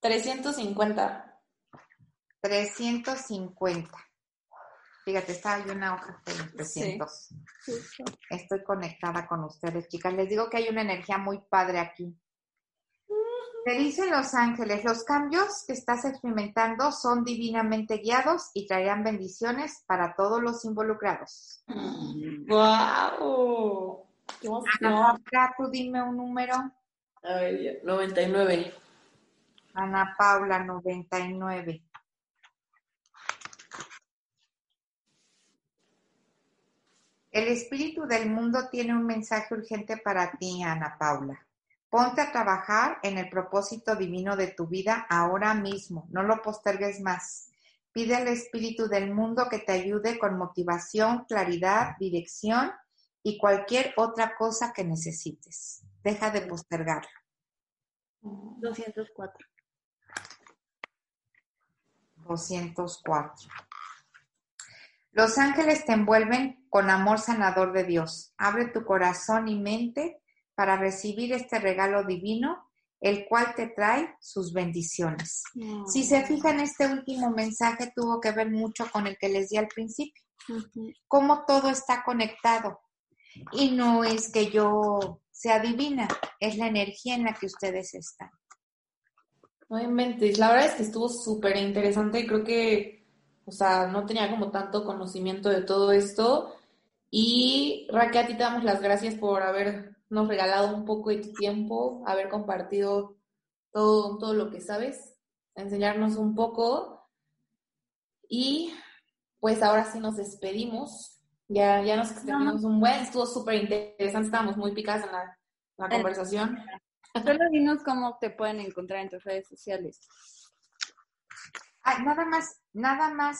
Speaker 1: 350.
Speaker 4: 350. Fíjate, está ahí una hoja de 300. Estoy conectada con ustedes, chicas. Les digo que hay una energía muy padre aquí. Te dicen los ángeles, los cambios que estás experimentando son divinamente guiados y traerán bendiciones para todos los involucrados.
Speaker 1: ¡Wow!
Speaker 4: Ana, tú dime un número.
Speaker 2: A ver, 99.
Speaker 4: Ana Paula, 99. El espíritu del mundo tiene un mensaje urgente para ti, Ana Paula. Ponte a trabajar en el propósito divino de tu vida ahora mismo. No lo postergues más. Pide al espíritu del mundo que te ayude con motivación, claridad, dirección y cualquier otra cosa que necesites. Deja de postergarlo.
Speaker 3: 204.
Speaker 4: 204. Los ángeles te envuelven con amor sanador de Dios. Abre tu corazón y mente para recibir este regalo divino, el cual te trae sus bendiciones. Si se fijan, este último mensaje tuvo que ver mucho con el que les di al principio. Cómo todo está conectado. Y no es que yo sea divina, es la energía en la que ustedes están.
Speaker 1: No inventes, la verdad es que estuvo súper interesante y creo que, o sea, no tenía como tanto conocimiento de todo esto. Y Raquel, a ti te damos las gracias por habernos regalado un poco de tu tiempo, haber compartido todo, todo lo que sabes, enseñarnos un poco. Y pues ahora sí nos despedimos. Ya, ya nos extendimos un buen, estuvo súper interesante, estábamos muy picadas en la, la conversación. [LAUGHS]
Speaker 3: Solo dinos cómo te pueden encontrar en tus redes sociales.
Speaker 4: nada más, nada más,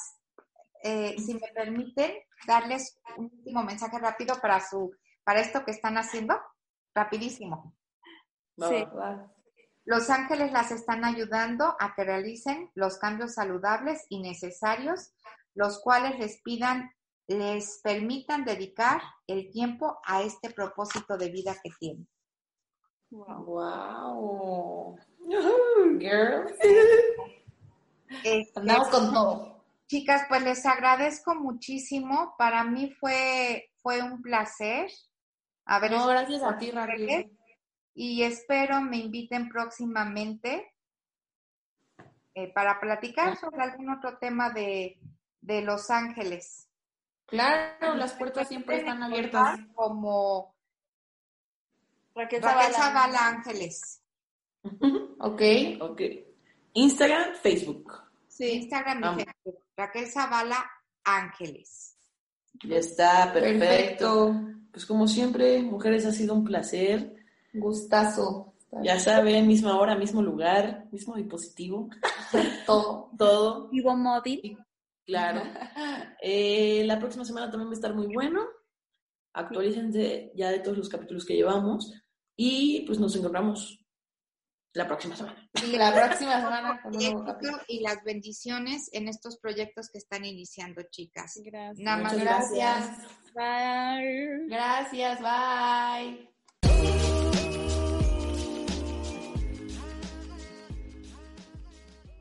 Speaker 4: eh, si me permiten, darles un último mensaje rápido para su, para esto que están haciendo, rapidísimo.
Speaker 3: Sí.
Speaker 4: Los ángeles las están ayudando a que realicen los cambios saludables y necesarios, los cuales les pidan, les permitan dedicar el tiempo a este propósito de vida que tienen.
Speaker 1: Wow. [LAUGHS]
Speaker 4: Girl.
Speaker 1: Este, Andamos con todo.
Speaker 4: Chicas, pues les agradezco muchísimo. Para mí fue, fue un placer.
Speaker 1: A ver, no, gracias a ti, Raquel.
Speaker 4: Y espero me inviten próximamente eh, para platicar sobre algún otro tema de, de Los Ángeles.
Speaker 1: Claro, las puertas siempre están abiertas.
Speaker 4: Como Raquel, Zavala. Ángeles. [LAUGHS]
Speaker 1: ok.
Speaker 2: Ok. Instagram, Facebook.
Speaker 4: Sí, Instagram y Facebook. Raquel Zavala Ángeles.
Speaker 2: Ya está, perfecto. Pues como siempre, mujeres, ha sido un placer.
Speaker 1: Gustazo.
Speaker 2: Ya saben, misma hora, mismo lugar, mismo dispositivo. [LAUGHS]
Speaker 1: Todo.
Speaker 2: Todo.
Speaker 3: Vivo móvil.
Speaker 2: Claro. Eh, la próxima semana también va a estar muy bueno. Actualícense ya de todos los capítulos que llevamos Y pues nos encontramos la próxima semana.
Speaker 1: Y la próxima semana [LAUGHS] con
Speaker 4: Y las bendiciones en estos proyectos que están iniciando, chicas.
Speaker 1: Gracias. Nada más. Gracias. Bye. Gracias, bye.